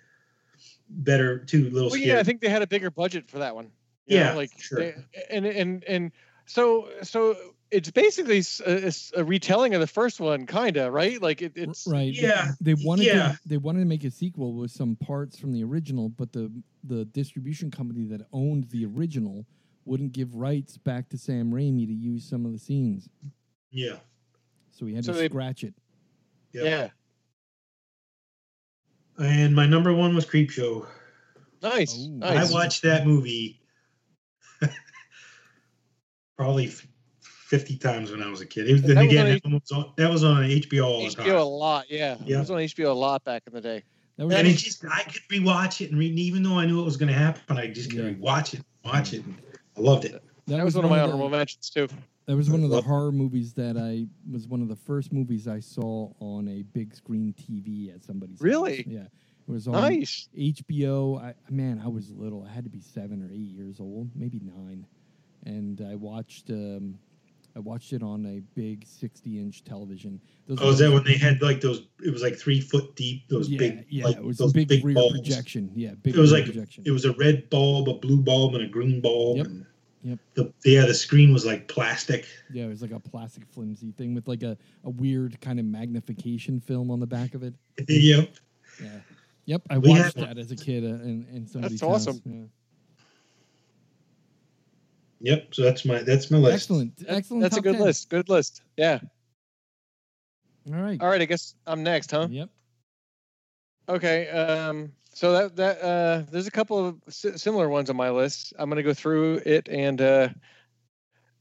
better too, a little Well, scary. yeah, I think they had a bigger budget for that one. You know, Yeah, like sure. they- and and and so so it's basically s- a, it's a retelling of the first one, kind of right. Like it, it's right. Yeah, They wanted yeah. to they wanted to make a sequel with some parts from the original, but the the distribution company that owned the original wouldn't give rights back to Sam Raimi to use some of the scenes. yeah. So we had So to they- scratch it. yeah. yeah. And my number one was Creep Show. Nice, Oh. nice. I watched that movie *laughs* probably 50 times when I was a kid. It was, That then was again, on that was on, that was on HBO all the HBO a lot, yeah. Yeah. It was on HBO a lot back in the day. That was And it just, I could rewatch it and read, even though I knew it was going to happen, I just could Yeah. rewatch it, watch it. And I loved it. That was one of my the- honorable mentions too. That was one of the horror movies that I was one of the first movies I saw on a big screen TV at somebody's. house. Really? Yeah. It was on Nice. HBO. I man, I was little. I had to be seven or eight years old, maybe nine, and I watched. Um, I watched it on a big sixty-inch television. Those Oh, is that when they had like those, it was like three foot deep, those yeah, big, yeah, like it was those a big, big, rear bulbs. projection. Yeah, big It was rear like- projection. It was a red bulb, a blue bulb, and a green bulb. Yep. And Yep. The, yeah, the screen was like plastic. yeah, it was like a plastic flimsy thing with like a, a weird kind of magnification film on the back of it. *laughs* yep. Yeah. Yep, I We watched had- that as a kid uh, in, in somebody's That's house. awesome. Yep. So that's my that's my list. Excellent, excellent. That's a good 10. list. Good list. Yeah. All right. All right. I guess I'm next, huh? Yep. Okay. Um, so that that uh, there's a couple of si- similar ones on my list. I'm gonna go through it and uh,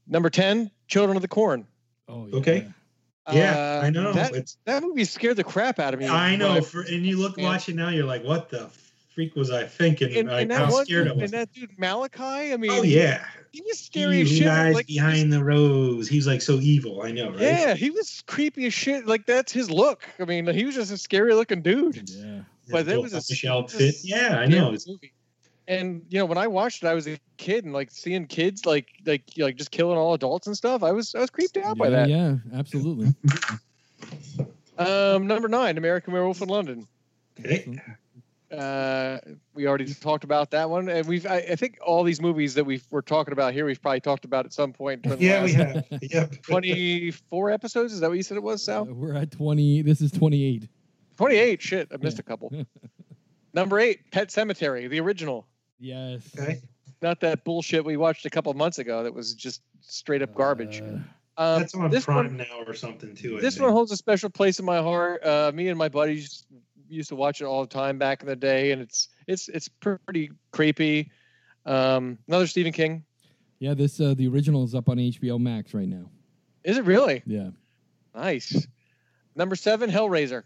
number ten, Children of the Corn. Oh, yeah. Okay. Yeah, Uh, I know. that it's that movie scared the crap out of me. I when know. For, and you look Man. watch it now, you're like, what the freak was I thinking? and, like, and how that one, scared I was. and that dude Malachi. I mean, oh yeah. he was scary as he shit. lies Like, he was- behind the rows. He's like so evil. I know, right? yeah, he was creepy as shit. Like that's his look. I mean, he was just a scary looking dude. Yeah. but that was a Irish s- outfit. just Yeah, I know. Movie. And you know, when I watched it, I was a kid and like seeing kids like like like just killing all adults and stuff. I was I was creeped out by that. yeah, absolutely. *laughs* Um, number nine, American Werewolf in London. okay. Uh, we already talked about that one, and we've I, I think all these movies that we we're talking about here, we've probably talked about at some point. Yeah, we have. Yep. *laughs* 24 episodes. Is that what you said it was, Uh, Sal? we're at 20. This is 28. 28. Shit, I missed Yeah. a couple. *laughs* Number eight, Pet Sematary, the original. Yes. Okay. Not that bullshit we watched a couple months ago that was just straight up garbage. Uh, Um, That's on this Prime one, now or something too. I this think. one holds a special place in my heart. Uh, me and my buddies used to watch it all the time back in the day, and it's it's it's pretty creepy. Um, another Stephen King. yeah, this uh, the original is up on HBO Max right now. Is it really Yeah. nice? Number seven, Hellraiser.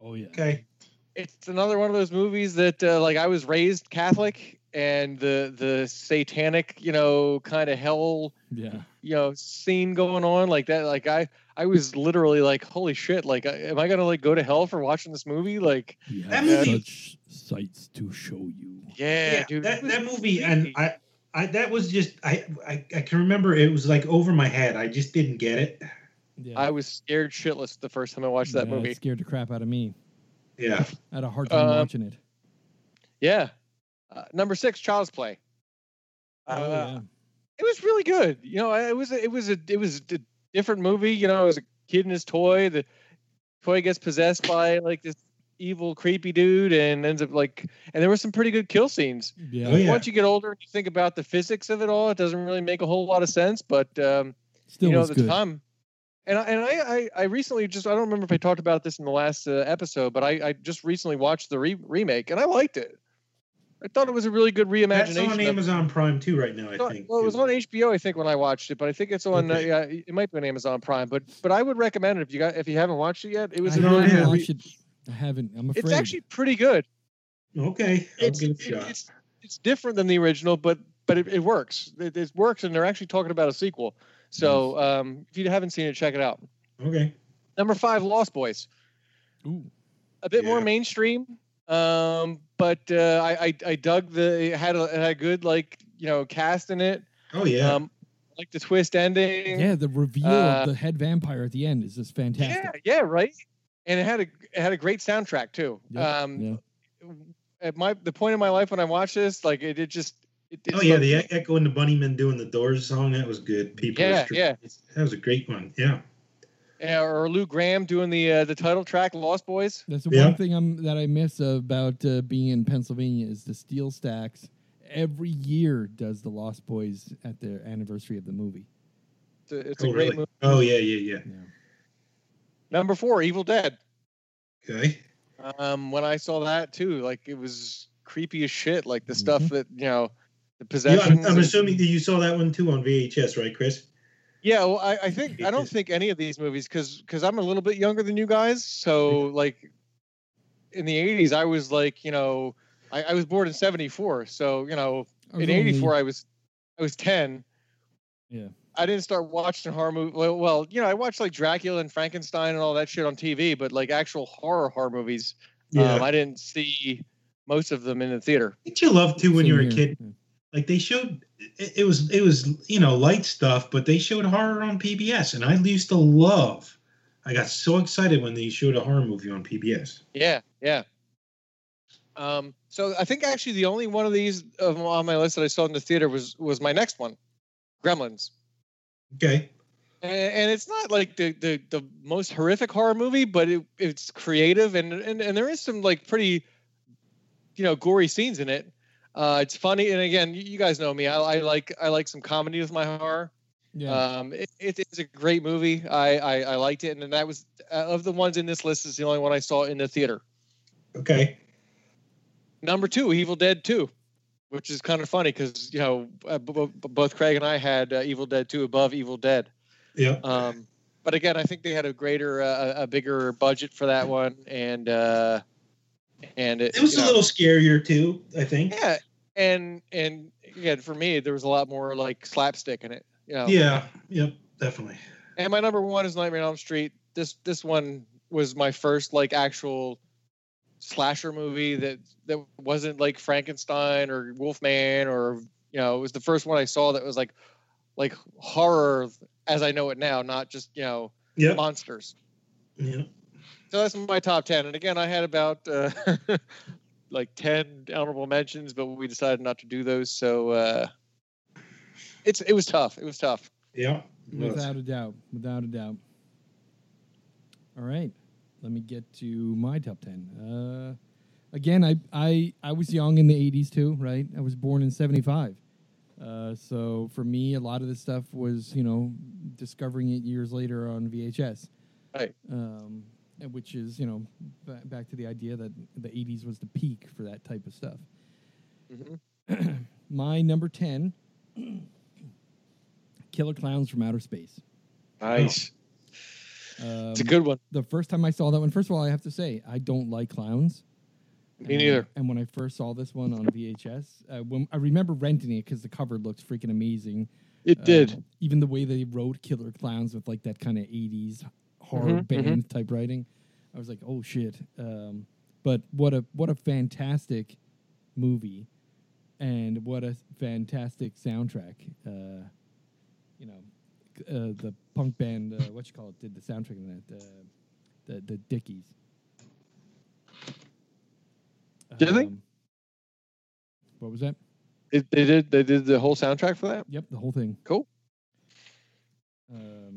Oh yeah. Okay. It's another one of those movies that uh, like I was raised Catholic, and the the satanic, you know, kind of hell Yeah. you know scene going on like that like i i was literally like holy shit like am i gonna like go to hell for watching this movie like We That have movie- such sights to show you. yeah, Yeah, dude that, that movie and. I, I that was just I, I I can remember it was like over my head. I just didn't get it. Yeah. I was scared shitless the first time i watched that Yeah, movie scared the crap out of me. Yeah. I had a hard time Um, watching it. yeah uh, number six child's play Oh, uh, yeah. it was really good you know it was a, it was a it was a different movie you know it was a kid and his toy the toy gets possessed by like this evil, creepy dude, and ends up like, and there were some pretty good kill scenes. Yeah. Oh, yeah. Once you get older and you think about the physics of it all, it doesn't really make a whole lot of sense. But um, Still you know, the good. time, and I, and I, I, I recently just I don't remember if I talked about this in the last uh, episode, but I, I just recently watched the re- remake and I liked it. I thought it was a really good reimagination. That's reimagination. on of- Amazon Prime too right now. I think. well, it was on HBO, I think, when I watched it, but I think it's on. Okay. Uh, yeah, it might be on Amazon Prime, but but I would recommend it if you got if you haven't watched it yet. It was I a really I haven't good. haven't. re- it. I haven't. I'm afraid. It's actually pretty good. Okay, I'll It's it a it- shot. it's it's different than the original, but but it, it works. It, it works, and they're actually talking about a sequel. So um, if you haven't seen it, check it out. Okay. Number five, Lost Boys. Ooh. a bit more mainstream. Um, but uh, I, I I dug the it had a, it had a good like you know cast in it. Oh yeah. Um, like the twist ending. Yeah, the reveal Uh, of the head vampire at the end is just fantastic. yeah, yeah, right. And it had a it had a great soundtrack too. Yep, Um, yeah. at my the point in my life when I watched this, like it, it just. It, it oh yeah, spoke- the Echo and the Bunnymen doing the Doors song that was good. People. Yeah, yeah. That was a great one. Yeah. Yeah, or Lou Gramm doing the uh, the title track, Lost Boys. That's the Yeah. one thing I'm that I miss about uh, being in Pennsylvania is the SteelStacks. Every year does the Lost Boys at their anniversary of the movie. It's a, it's oh, a great really? movie. Oh yeah, yeah, Yeah. Number four, Evil Dead. Okay. Um, when I saw that too, like it was creepy as shit. Like the Mhm. stuff that you know, the Yeah, possessions. I'm, I'm assuming that you saw that one too on VHS, right, Chris? Yeah, well, I, I think I don't *laughs* think any of these movies because because I'm a little bit younger than you guys. So *laughs* like, in the '80s, I was like, you know, I, I was born in '74. So you know, in '84, I was I was 10. Yeah. I didn't start watching horror movies. Well, well, you know, I watched like Dracula and Frankenstein and all that shit on TV, but like actual horror horror movies, Yeah. um, I didn't see most of them in the theater. Didn't you love to when you Same were a here. kid? Like they showed, it, it was it was you know light stuff, but they showed horror on PBS, and I used to love. I got so excited when they showed a horror movie on PBS. Yeah, yeah. Um, so I think actually the only one of these of, on my list that I saw in the theater was was my next one, Gremlins. Okay. And, and it's not like the, the the most horrific horror movie, but it, it's creative and, and and there is some like pretty, you know, gory scenes in it. Uh, it's funny, and again, you, you guys know me. I, I like I like some comedy with my horror. Yeah. Um, it, it, it's a great movie. I, I I liked it, and that was uh, of the ones in this list is the only one I saw in the theater. Okay. Number two, Evil Dead Two, which is kind of funny because you know uh, b- b- both Craig and I had uh, Evil Dead Two above Evil Dead. Yeah. Um, but again, I think they had a greater, uh, a bigger budget for that one, and uh, and it, It was a know, little scarier too. I think. yeah, and and again for me, there was a lot more like slapstick in it. You know, Yeah. Yep. Definitely. And my number one is Nightmare on Elm Street. This this one was my first like actual slasher movie that that wasn't like Frankenstein or Wolfman or you know it was the first one I saw that was like like horror as I know it now, not just you know Yep. monsters. Yeah. So that's my top ten. And again, I had about uh, *laughs* like ten honorable mentions, but we decided not to do those. So uh, it's it was tough. It was tough. Yeah. Without a doubt. Without a doubt. All right. Let me get to my top 10. Uh, again, I, I, I was young in the 80s too, right? I was born in 75. Uh, so for me, a lot of this stuff was, you know, discovering it years later on VHS. Right. Um, and which is, you know, ba- back to the idea that the 80s was the peak for that type of stuff. Mhm. *clears throat* My number 10 *clears throat* Killer Clowns from Outer Space. Nice. Um, It's a good one. the first time I saw that one, first of all, I have to say I don't like clowns. Me neither. And when I first saw this one on VHS, uh, when I remember renting it because the cover looked freaking amazing. It Uh, did. Even the way they wrote Killer Clowns with like that kind of '80s horror Mhm, band type writing, I was like, oh shit. Um, but what a what a fantastic movie, and what a fantastic soundtrack. Uh, you know, uh, the punk band, uh, what you call it, did the soundtrack in that. Uh, the the Dickies. Did they? Um, What was that? It, they did. They did the whole soundtrack for that. Yep, the whole thing. Cool. Um, sorry,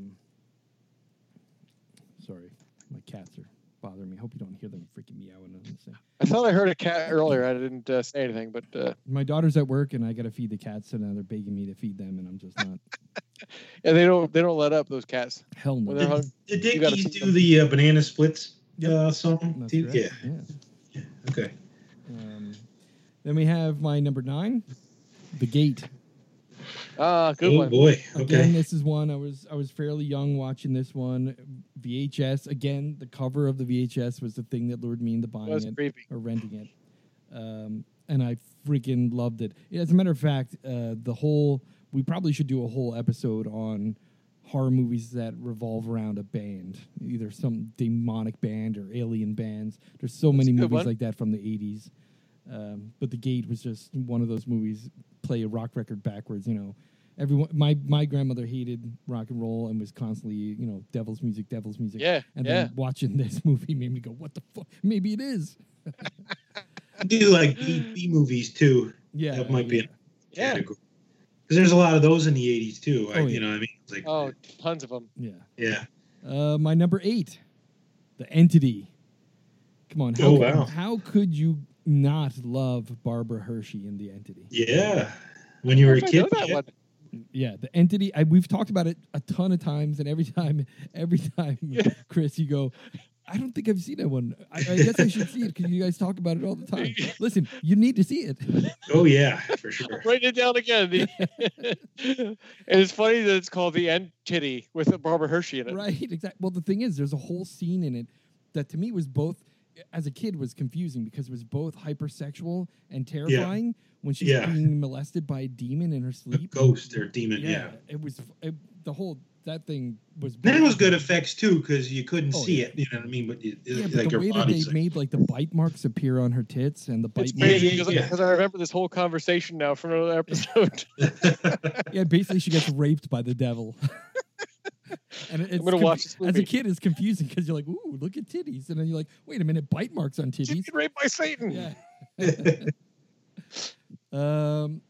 my cats are bothering me. I hope you don't hear them freaking meowing on this. I thought I heard a cat earlier. I didn't uh, say anything, but uh, My daughter's at work and I got to feed the cats, and now they're begging me to feed them, and I'm just not. *laughs* yeah, they don't they don't let up those cats. Hell no. When they're hung- Did You Dickies do them. the uh, banana splits Yep. uh, song? That's too? correct, Yeah. yeah. Okay. Um, then we have my number nine, The Gate. Ah, good oh one. boy. Again, Okay. this is one I was I was fairly young watching this one. VHS. Again, the cover of the VHS was the thing that lured me into buying was it or renting it, um, and I freaking loved it. As a matter of fact, uh, the whole we probably should do a whole episode on horror movies that revolve around a band, either some demonic band or alien bands. There's so That's many movies one. like that from the '80s. Um, but The Gate was just one of those movies. Play a rock record backwards, you know. Everyone, my my grandmother hated rock and roll and was constantly, you know, devil's music, devil's music. Yeah, And yeah. then watching *laughs* this movie made me go, "What the fuck? Maybe it is." *laughs* I do like B, B movies too. Yeah, That might be yeah. a Yeah. category. Because there's a lot of those in the 80s too. I, Oh, You know what I mean? It's like, Oh, tons of them. yeah. yeah. Uh, my number eight, The Entity. Come on, how, Oh, wow. how could you not love Barbara Hershey in The Entity? Yeah. When you were a I know kid. that yeah. one. Yeah, The Entity. I, we've talked about it a ton of times, and every time, every time, *laughs* Yeah. Chris, you go. I don't think I've seen that one. I, I guess I should see it because you guys talk about it all the time. *laughs* Listen, you need to see it. Oh yeah, for sure. *laughs* Write it down again. And it's funny that it's called the entity with Barbara Hershey in it. Right, exactly. Well, the thing is, there's a whole scene in it that to me was both, as a kid, was confusing because it was both hypersexual and terrifying when she's Yeah. being molested by a demon in her A sleep. ghost or demon. Yeah. it was it, the whole that thing was. Then it was good effects too because you couldn't Oh, see yeah. it. You know what I mean? But you, Yeah, but the her way that they like, made like the bite marks appear on her tits and the bite It's marks. because, yeah. because I remember this whole conversation now from another *laughs* episode. *laughs* Yeah, basically she gets raped by the devil. *laughs* and it- it's gonna watch this As a kid, it's confusing because you're like, "Ooh, look at titties," and then you're like, "Wait a minute, bite marks on She's titties." been raped by Satan. Yeah. *laughs* um,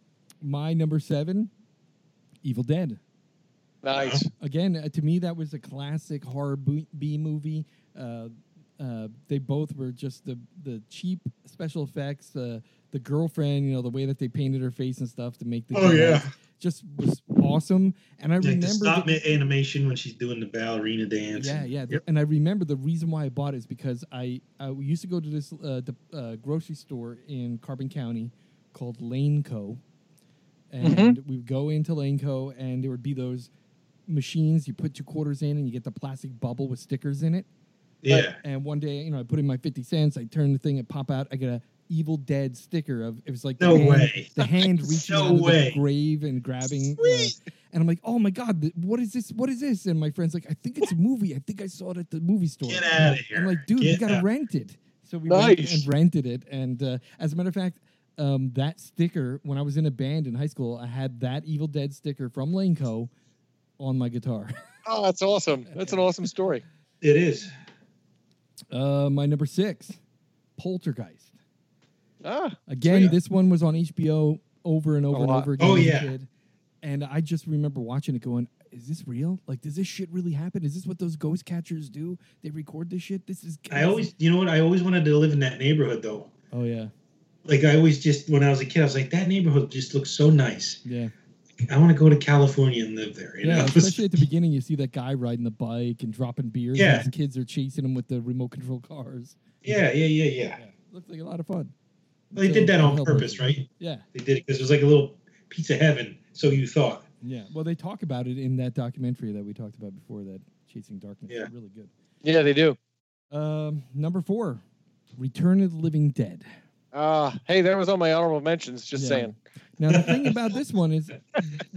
my number seven, Evil Dead. Nice. Again, uh, to me, that was a classic horror B, B movie. Uh, uh, they both were just the the cheap special effects. Uh, the girlfriend, you know, the way that they painted her face and stuff to make the Oh, yeah. Deadites just was awesome. And I like the remember stop the- ma- animation when she's doing the ballerina dance. yeah, yeah. the- And I remember the reason why I bought it is because I, I used to go to this uh, the, uh, grocery store in Carbon County called Laneco. And we would go into Laneco. and there would be those machines you put two quarters in and you get the plastic bubble with stickers in it. Yeah. And one day, you know, I put in my 50 cents, I turn the thing, it pop out, I get a Evil Dead sticker of it was like the hand, way. the hand *laughs* reaching No out of way. the grave and grabbing uh, and I'm like, oh my god, th- what is this? What is this? And my friend's like, I think it's a movie. I think I saw it at the movie store. Get out of here. I'm like, dude, we Get gotta out. rent it. So we went and rented it. And uh, as a matter of fact, um, that sticker, when I was in a band in high school, I had that Evil Dead sticker from Laneco. on my guitar. *laughs* Oh, that's awesome. That's an awesome story. It is. uh, my number six, Poltergeist. Ah, Again, Sweet. this one was on HBO over and over and over again Oh, yeah. kid. And I just remember watching it going, is this real? Like, does this shit really happen? Is this what those ghost catchers do? They record this shit? This is. I always, you know what? I always wanted to live in that neighborhood though. Oh, yeah. Like I always just when I was a kid, I was like, that neighborhood just looks so nice. Yeah. I want to go to California and live there. You Yeah. know? *laughs* Especially at the beginning, you see that guy riding the bike and dropping beers. Yeah. And his kids are chasing him with the remote control cars. yeah, yeah, yeah, yeah. Yeah. Looks like a lot of fun. Well, they So, did that on purpose, right? Yeah. They did it because it was like a little piece of heaven. So you thought. Yeah. Well, they talk about it in that documentary that we talked about before, that Chasing Darkness. Yeah. Really good. yeah, they do. Um, number four, Return of the Living Dead. Ah, hey, that was on my honorable mentions. Just Yeah. saying. Now the thing *laughs* about this one is,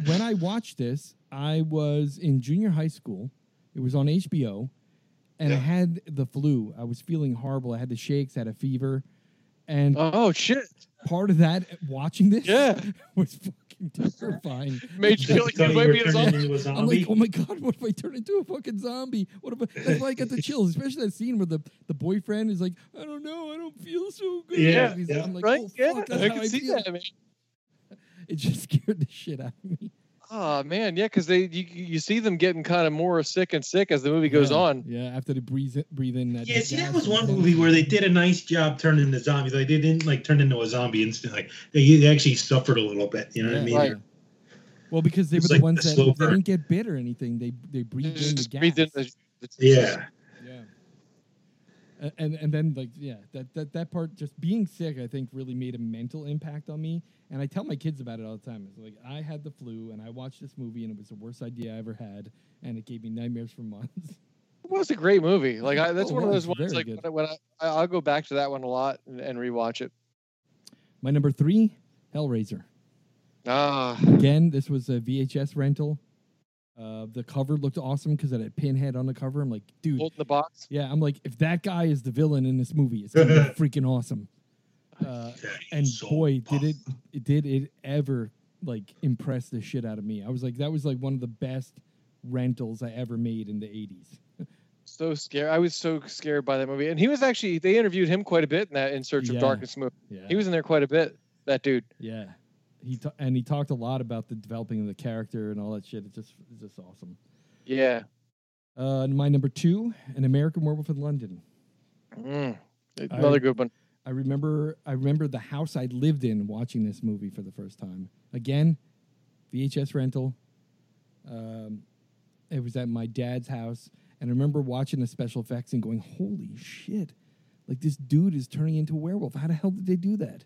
when I watched this, I was in junior high school. It was on HBO, and I had the flu. I was feeling horrible. I had the shakes, had a fever, and Oh shit! part of that watching this, Yeah. *laughs* was fucking terrifying. Made you feel like Thought you you might were be a turning zombie. into a I'm like, oh my god, what if I turn into a fucking zombie? What if I, that's why I got the *laughs* chills, especially that scene where the, the boyfriend is like, I don't know, I don't feel so good. Yeah, yeah. I'm like, right? oh yeah, fuck, that's I can I see feel. that. Man. It just *laughs* scared the shit out of me. Oh man, yeah, because they you, you see them getting kind of more sick and sick as the movie goes Yeah. on. Yeah, after they breathe in, breathe in that. Yeah, see, that was one and- movie where they did a nice job turning into zombies. Like they didn't like turn into a zombie instantly. They, they actually suffered a little bit. You know what I mean? Right. Well, because they were the like ones the that slow they didn't get bit or anything. They they breathed in the gas. in the, the- Yeah. And and then like yeah that, that that part just being sick I think really made a mental impact on me and I tell my kids about it all the time it's like I had the flu and I watched this movie and it was the worst idea I ever had and it gave me nightmares for *laughs* months It was a great movie. Like I, that's Oh, one of those ones like good. when, I, I I'll go back to that one a lot and, and rewatch it. my number three Hellraiser Ah, again this was a VHS rental uh, the cover looked awesome because it had Pinhead on the cover I'm like dude Bolt in the box. yeah I'm like if that guy is the villain in this movie it's gonna be *laughs* freaking awesome uh, and so boy did it, it did it ever like impress the shit out of me i was like that was like one of the best rentals i ever made in the 80s *laughs* So scared. I was so scared by that movie. And he was actually they interviewed him quite a bit in that In Search Yeah. of Darkness movie. yeah He was in there quite a bit. That dude. yeah he ta- and he talked a lot about the developing of the character and all that shit. It's just it's just awesome. Yeah. uh my number two an american werewolf in london. Mm. Another I- good one. i remember i remember the house i lived in watching this movie for the first time. Again vhs rental. Um it was at my dad's house and i remember watching the special effects and going holy shit. Like this dude is turning into a werewolf. How the hell did they do that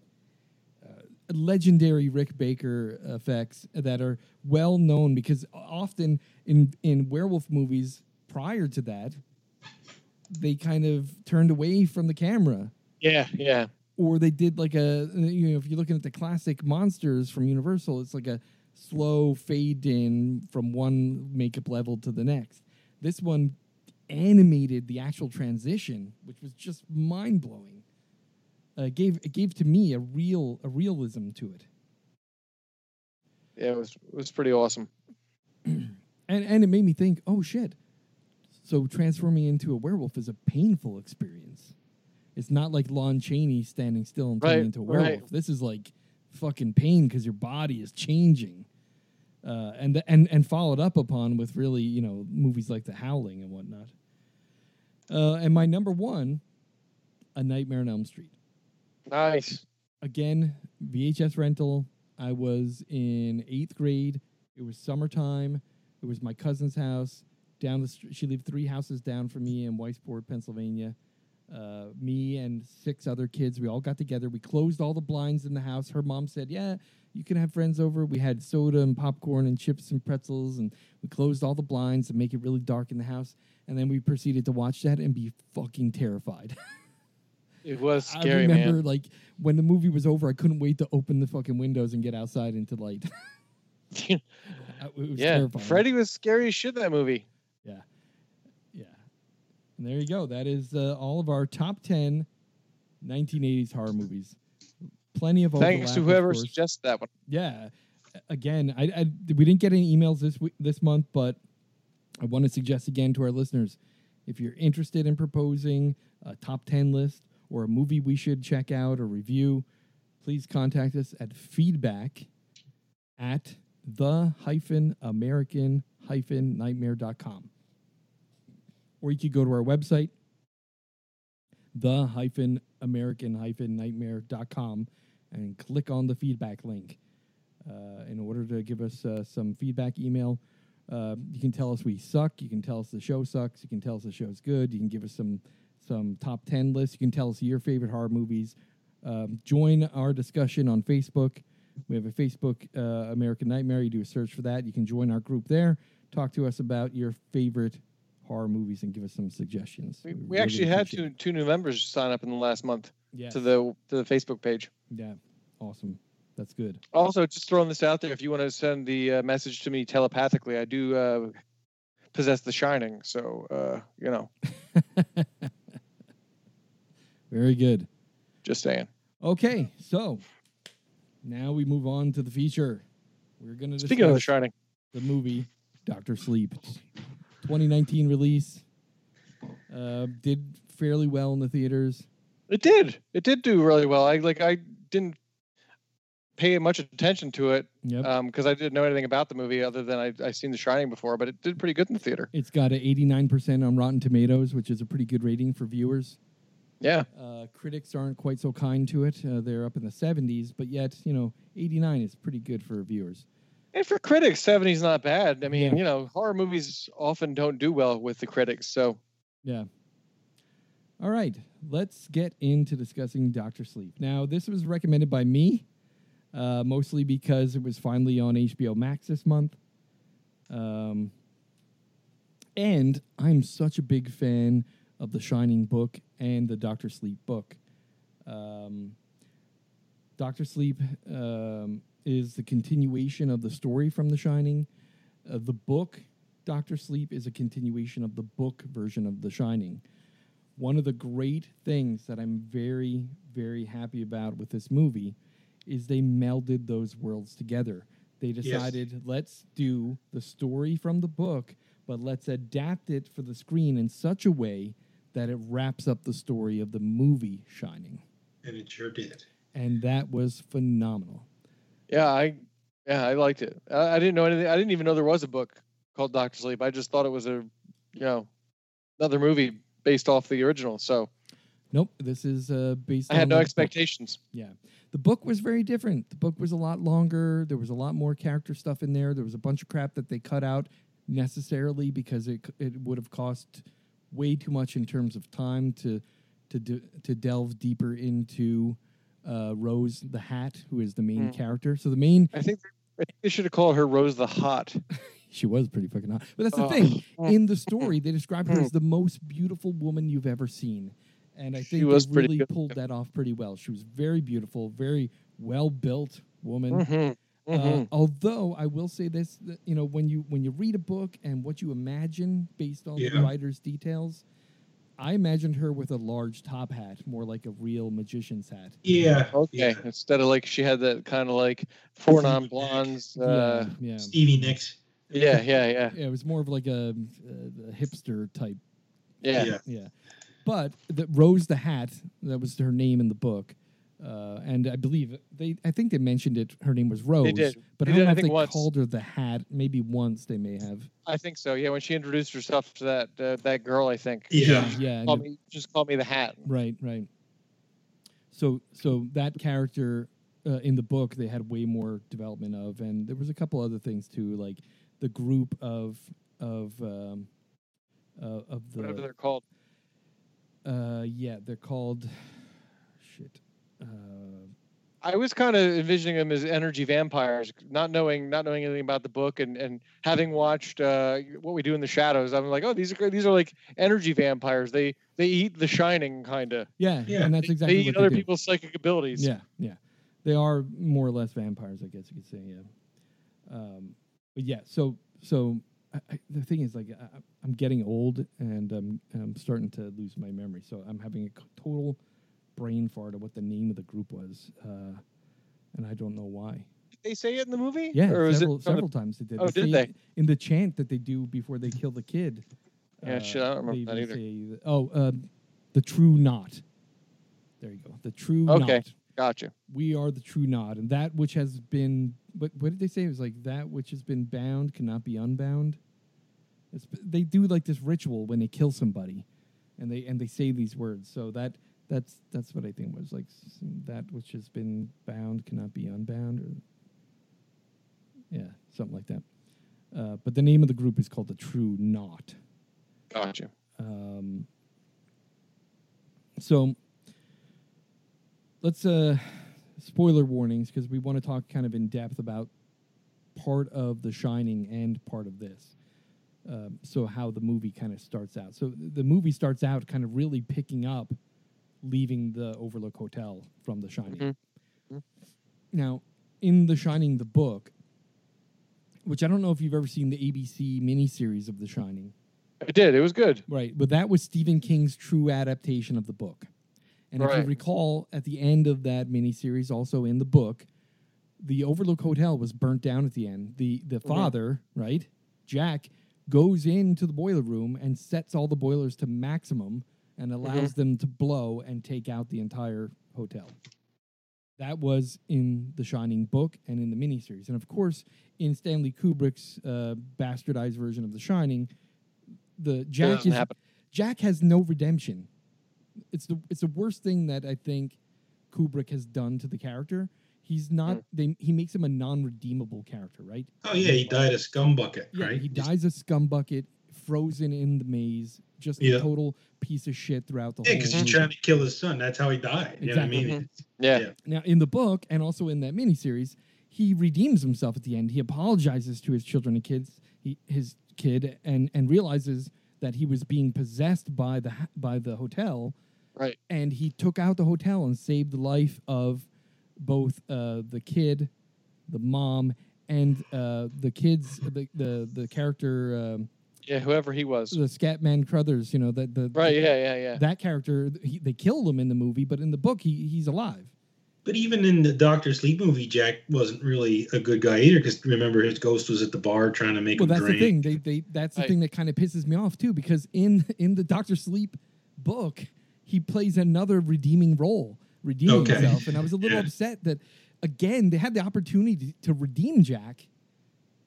legendary rick baker effects that are well known because often in in werewolf movies prior to that they kind of turned away from the camera. Yeah, yeah. or they did like a you know if you're looking at the classic monsters from universal it's like a slow fade in from one makeup level to the next. This one animated the actual transition which was just mind-blowing uh, it gave it gave to me a real a realism to it. Yeah, it was it was pretty awesome. *clears throat* and and it made me think oh shit. So transforming into a werewolf is a painful experience. It's not like lon chaney standing still and turning Right, into a right. werewolf. This is like fucking pain because your body is changing uh, and and and followed up upon with really you know movies like the howling and whatnot. Uh, and my number one a nightmare on elm street Nice. again VHS rental. I was in eighth grade. It was summertime. It was my cousin's house down the street. She lived three houses down from me in Weissport, Pennsylvania. Uh, me and six other kids. We all got together. We closed all the blinds in the house. Her mom said, "Yeah, you can have friends over." We had soda and popcorn and chips and pretzels, and we closed all the blinds to make it really dark in the house. And then we proceeded to watch that and be fucking terrified. *laughs* It was scary, I remember man. like when the movie was over, I couldn't wait to open the fucking windows and get outside into light. *laughs* *laughs* it was yeah, terrifying. Freddy was scary as shit in that movie. Yeah. Yeah. And there you go. That is uh, all of our top 10 1980s horror movies. Plenty of overlap. Thanks to whoever suggested that one. Yeah. Again, I, I we didn't get any emails this week, this month, but I want to suggest again to our listeners, if you're interested in proposing a top 10 list or a movie we should check out or review, please contact us at feedback at the hyphen American hyphen nightmare.com. Or you could go to our website, the hyphen American hyphen nightmare.com, and click on the feedback link. Uh, in order to give us uh, some feedback email, uh, you can tell us we suck. You can tell us the show sucks. You can tell us the show's good. You can give us some some top ten lists. You can tell us your favorite horror movies. Um, join our discussion on Facebook. We have a Facebook uh, American Nightmare. You do a search for that. You can join our group there. Talk to us about your favorite horror movies and give us some suggestions. We, we really actually had two two new members sign up in the last month. Yes. to the to the Facebook page. yeah, awesome. That's good. Also, just throwing this out there, if you want to send the uh, message to me telepathically, I do uh, possess The Shining. So uh, you know, *laughs* Very good. just saying. Okay, so now we move on to the feature. We're discuss Speaking of The Shining, the movie Doctor Sleep, 2019 release. Uh, did fairly well in the theaters. it did. It did do really well. I like. I didn't. pay much attention to it Yep. because I didn't know anything about the movie other than I I seen The Shining before, but it did pretty good in the theater. it's got an 89% on Rotten Tomatoes, which is a pretty good rating for viewers. Yeah, Uh, critics aren't quite so kind to it. Uh, they're up in the 70s, but yet, you know, 89 is pretty good for viewers. and for critics, seventy's not bad. I mean, Yeah. you know, horror movies often don't do well with the critics, so Yeah. All right, let's get into discussing Doctor Sleep. Now, this was recommended by me, uh, mostly because it was finally on HBO Max this month. Um, and I'm such a big fan of the Shining book and the Doctor Sleep book. Um, Doctor Sleep um, is the continuation of the story from The Shining. Uh, the book, Doctor Sleep, is a continuation of the book version of The Shining. One of the great things that I'm very, very happy about with this movie is they melded those worlds together. They decided, let's do the story from the book, but let's adapt it for the screen in such a way that it wraps up the story of the movie Shining. And it sure did. And that was phenomenal. yeah, I yeah I liked it. I, I didn't know anything. I didn't even know there was a book called Doctor Sleep. I just thought it was a you know another movie based off the original. So Nope, this is uh, based I had no the book. expectations. Yeah. The book was very different. The book was a lot longer. There was a lot more character stuff in there. There was a bunch of crap that they cut out necessarily because it it would have cost way too much in terms of time to to de- to delve deeper into uh, Rose the Hat, who is the main Mm. character. So the main I think I think they should have called her Rose the Hot. *laughs* she was pretty fucking hot. But that's the Oh. thing. *laughs* In the story, they describe her as the most beautiful woman you've ever seen. And I She think was they pretty really good. pulled that off pretty well. She was very beautiful, very well built woman. Mhm, Uh, although I will say this, that, you know, when you when you read a book and what you imagine based on the writer's details, I imagined her with a large top hat, more like a real magician's hat. Yeah. okay, Yeah. instead of like she had that kind of like four non blondes. *laughs* Uh, yeah, yeah. Stevie Nicks. yeah, yeah, yeah, *laughs* Yeah, it was more of like a, a, a hipster type yeah. Yeah. Yeah, but the Rose the Hat that was her name in the book, uh, and I believe they. I think they mentioned it. Her name was Rose. did. But They I don't did, know I if think, they once. called her the Hat. Maybe once they may have. I think so. Yeah, when she introduced herself to that uh, that girl, I think. Yeah. yeah. and Call me, just call me the Hat. right, right. So, so that character uh, in the book they had way more development of, and there was a couple other things too, like the group of of um, uh, of Whatever the they're called. uh, yeah, they're called *sighs* shit. Uh, I was kind of envisioning them as energy vampires, not knowing not knowing anything about the book, and and having watched uh, what we do in the shadows. I'm like, oh, these are great. These are like energy vampires. They they eat The Shining, kind of. yeah, Yeah. and that's exactly they eat what other they do. people's psychic abilities. Yeah, yeah, they are more or less vampires, I guess you could say. Yeah, um, but yeah. So, so I, I, the thing is, like, I, I'm getting old and I'm, I'm starting to lose my memory. So I'm having a total brain fart of what the name of the group was, uh, and I don't know why. Did they say it in the movie? Yeah, or several, it from the- times they did. Oh, say did they? in the chant that they do before they kill the kid? uh, Yeah, shit, I don't remember that either. say oh, um, the true knot. There you go. The true Okay. knot. Gotcha. we are the true knot, and that which has been. What what did they say? It was like that which has been bound cannot be unbound. It's, they do like this ritual when they kill somebody, and they and they say these words. So that that's that's what I think was like that which has been bound cannot be unbound, or yeah, something like that. Uh, but the name of the group is called the True Knot. Gotcha. Um, so let's uh spoiler warnings because we want to talk kind of in depth about part of The Shining and part of this. Um, so how the movie kind of starts out. So the movie starts out kind of really picking up, leaving the Overlook Hotel from The Shining. Mhm. Mhm. Now, in The Shining, the book, which I don't know if you've ever seen the ABC miniseries of The Shining. I did. It was good. Right, but that was Stephen King's true adaptation of the book. And if you recall, at the end of that miniseries, also in the book, the Overlook Hotel was burnt down at the end. The the father, right, Jack, goes into the boiler room and sets all the boilers to maximum and allows them to blow and take out the entire hotel. That was in the Shining book and in the miniseries, and of course, in Stanley Kubrick's uh, bastardized version of The Shining, the Jack is happen. Jack has no redemption. It's the it's the worst thing that I think Kubrick has done to the character. He's not. Mm. They, he makes him a non-redeemable character, right? Oh yeah, he died a scumbucket, Yeah, right? he dies a scumbucket, frozen in the maze, just Yeah. a total piece of shit throughout the Yeah, whole. Yeah, because he's movie. trying to kill his son. That's how he died. You know what I Exactly. mean? Yeah. Yeah. Now, in the book and also in that miniseries, he redeems himself at the end. He apologizes to his children and kids, he, his kid, and and realizes that he was being possessed by the by the hotel, Right. and he took out the hotel and saved the life of both uh, the kid, the mom, and uh, the kids, the the the character, um, Yeah. Whoever he was. the Scatman Crothers. You know that the Right. Yeah. Yeah. Yeah. that character. He, they killed him in the movie, but in the book, he he's alive. But even in the Doctor Sleep movie, Jack wasn't really a good guy either. Because remember, his ghost was at the bar trying to make well him that's drink. the thing they, they that's the Right. thing that kind of pisses me off too because in in the dr sleep book he plays another redeeming role redeeming Okay. himself and i was a little *laughs* Yeah. upset that again they had the opportunity to redeem jack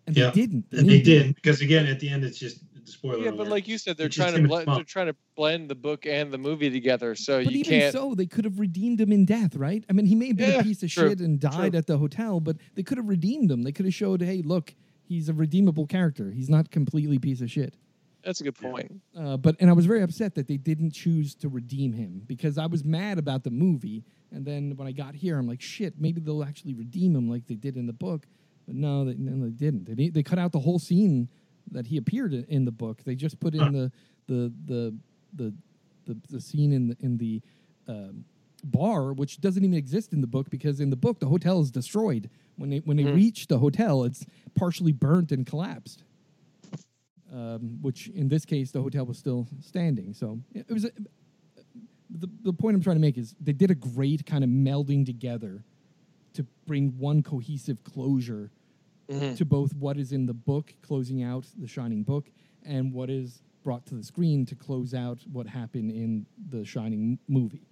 and Yeah. they didn't And they didn't do it. because again, at the end, it's just spoiler. Yeah, but like you said, they're It's trying to him blend. They're trying to blend the book and the movie together, so but you even can't. so they could have redeemed him in death right i mean he may have been Yeah, a piece of true, shit and died true. at the hotel but they could have redeemed him they could have showed hey look he's a redeemable character he's not completely piece of shit That's a good Yeah. point. Uh, but and I was very upset that they didn't choose to redeem him because I was mad about the movie. And then when I got here, I'm like, shit, maybe they'll actually redeem him like they did in the book. But no, they, no, they didn't. They, they cut out the whole scene that he appeared in, the book. They just put in the the the the the, the scene in the in the um, bar, which doesn't even exist in the book because in the book the hotel is destroyed. When they when they Mhm. reach the hotel, it's partially burnt and collapsed um, which in this case the hotel was still standing. So it was. A, the the point I'm trying to make is they did a great kind of melding together to bring one cohesive closure Mhm. to both what is in the book, closing out the Shining book, and what is brought to the screen to close out what happened in the Shining movie.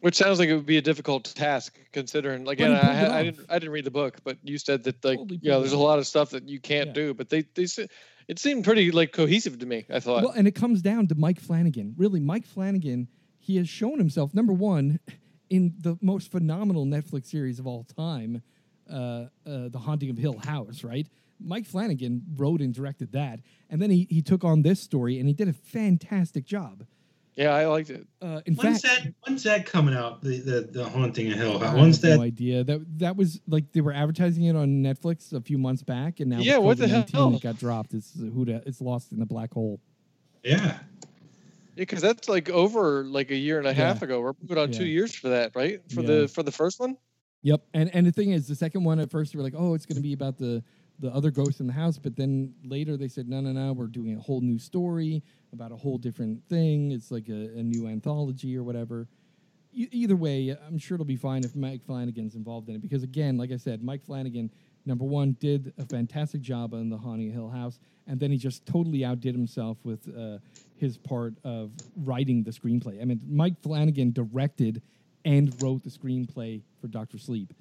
Which sounds like it would be a difficult task, considering. Like, again, I, I didn't, I didn't read the book, but you said that, like, Totally yeah, pulled it there's a lot of stuff that you can't Yeah. do. But they, they, se- it seemed pretty like cohesive to me. I thought. Well, and it comes down to Mike Flanagan. Really, Mike Flanagan, he has shown himself, number one, in the most phenomenal Netflix series of all time, uh, uh, The Haunting of Hill House, right? Mike Flanagan wrote and directed that. And then he, he took on this story and he did a fantastic job. yeah, I liked it. Uh, in when's fact, that? When's that coming out? The the, the haunting of Hill. I House? have When's no that? idea. That that was like they were advertising it on Netflix a few months back, and now Yeah, what the hell? It got dropped. It's who it's lost in the black hole. Yeah. Yeah, because that's like over like a year and a Yeah. half ago. We're moving on two years for that, right? For Yeah. the for the first one. Yep, and and the thing is, the second one at first we were like, oh, it's going to be about the the other ghost in the house, but then later they said, no, no, no, we're doing a whole new story about a whole different thing. It's like a, a new anthology or whatever. E- either way, I'm sure it'll be fine if Mike Flanagan's involved in it because again, like I said, Mike Flanagan, number one, did a fantastic job on the Haunting Hill House, and then he just totally outdid himself with uh, his part of writing the screenplay. I mean, Mike Flanagan directed and wrote the screenplay for Doctor Sleep.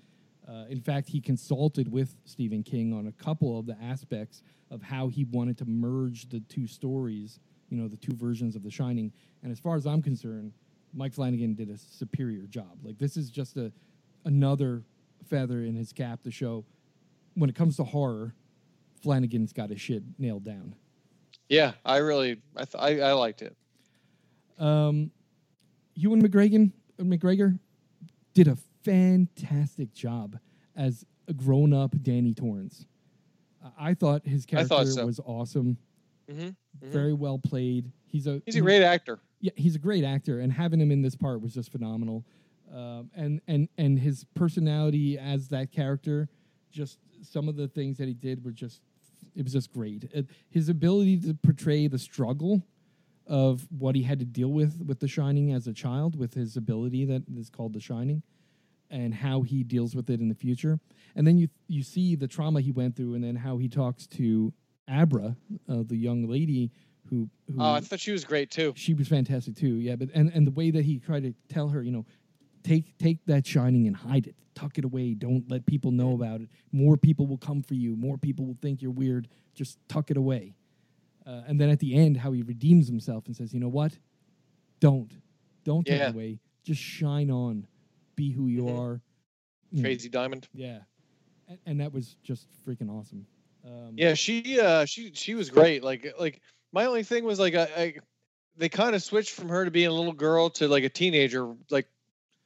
Uh, in fact, he consulted with Stephen King on a couple of the aspects of how he wanted to merge the two stories, you know, the two versions of The Shining. And as far as I'm concerned, Mike Flanagan did a superior job. Like this is just a another feather in his cap to show when it comes to horror, Flanagan's got his shit nailed down. Yeah, I really, I, th- I, I liked it. Um, Ewan McGregor, McGregor did a fantastic job as a grown-up Danny Torrance. I- thought his character thought so. was awesome, hmm Mhm. very well played. He's a He's a great actor. yeah, he's a great actor, and having him in this part was just phenomenal. Um, and and and his personality as that character, just some of the things that he did were just it was just great. It- his ability to portray the struggle of what he had to deal with with The Shining as a child, with his ability that is called The Shining, and how he deals with it in the future. And then you you see the trauma he went through, and then how he talks to Abra, uh, the young lady who. who Oh, I thought she was great too. she was fantastic too. Yeah, but and and the way that he tried to tell her, you know, take take that shining and hide it. Tuck it away. Don't let people know about it. More people will come for you. More people will think you're weird. Just tuck it away. Uh, and then at the end, how he redeems himself and says, "You know what? Don't, don't tuck Yeah. it away. Just shine on. Be who you Mhm. are." Know, Crazy Diamond. yeah, and, and that was just freaking awesome. Um, Yeah, she uh she she was great. Like like my only thing was like I, I they kind of switched from her to being a little girl to like a teenager like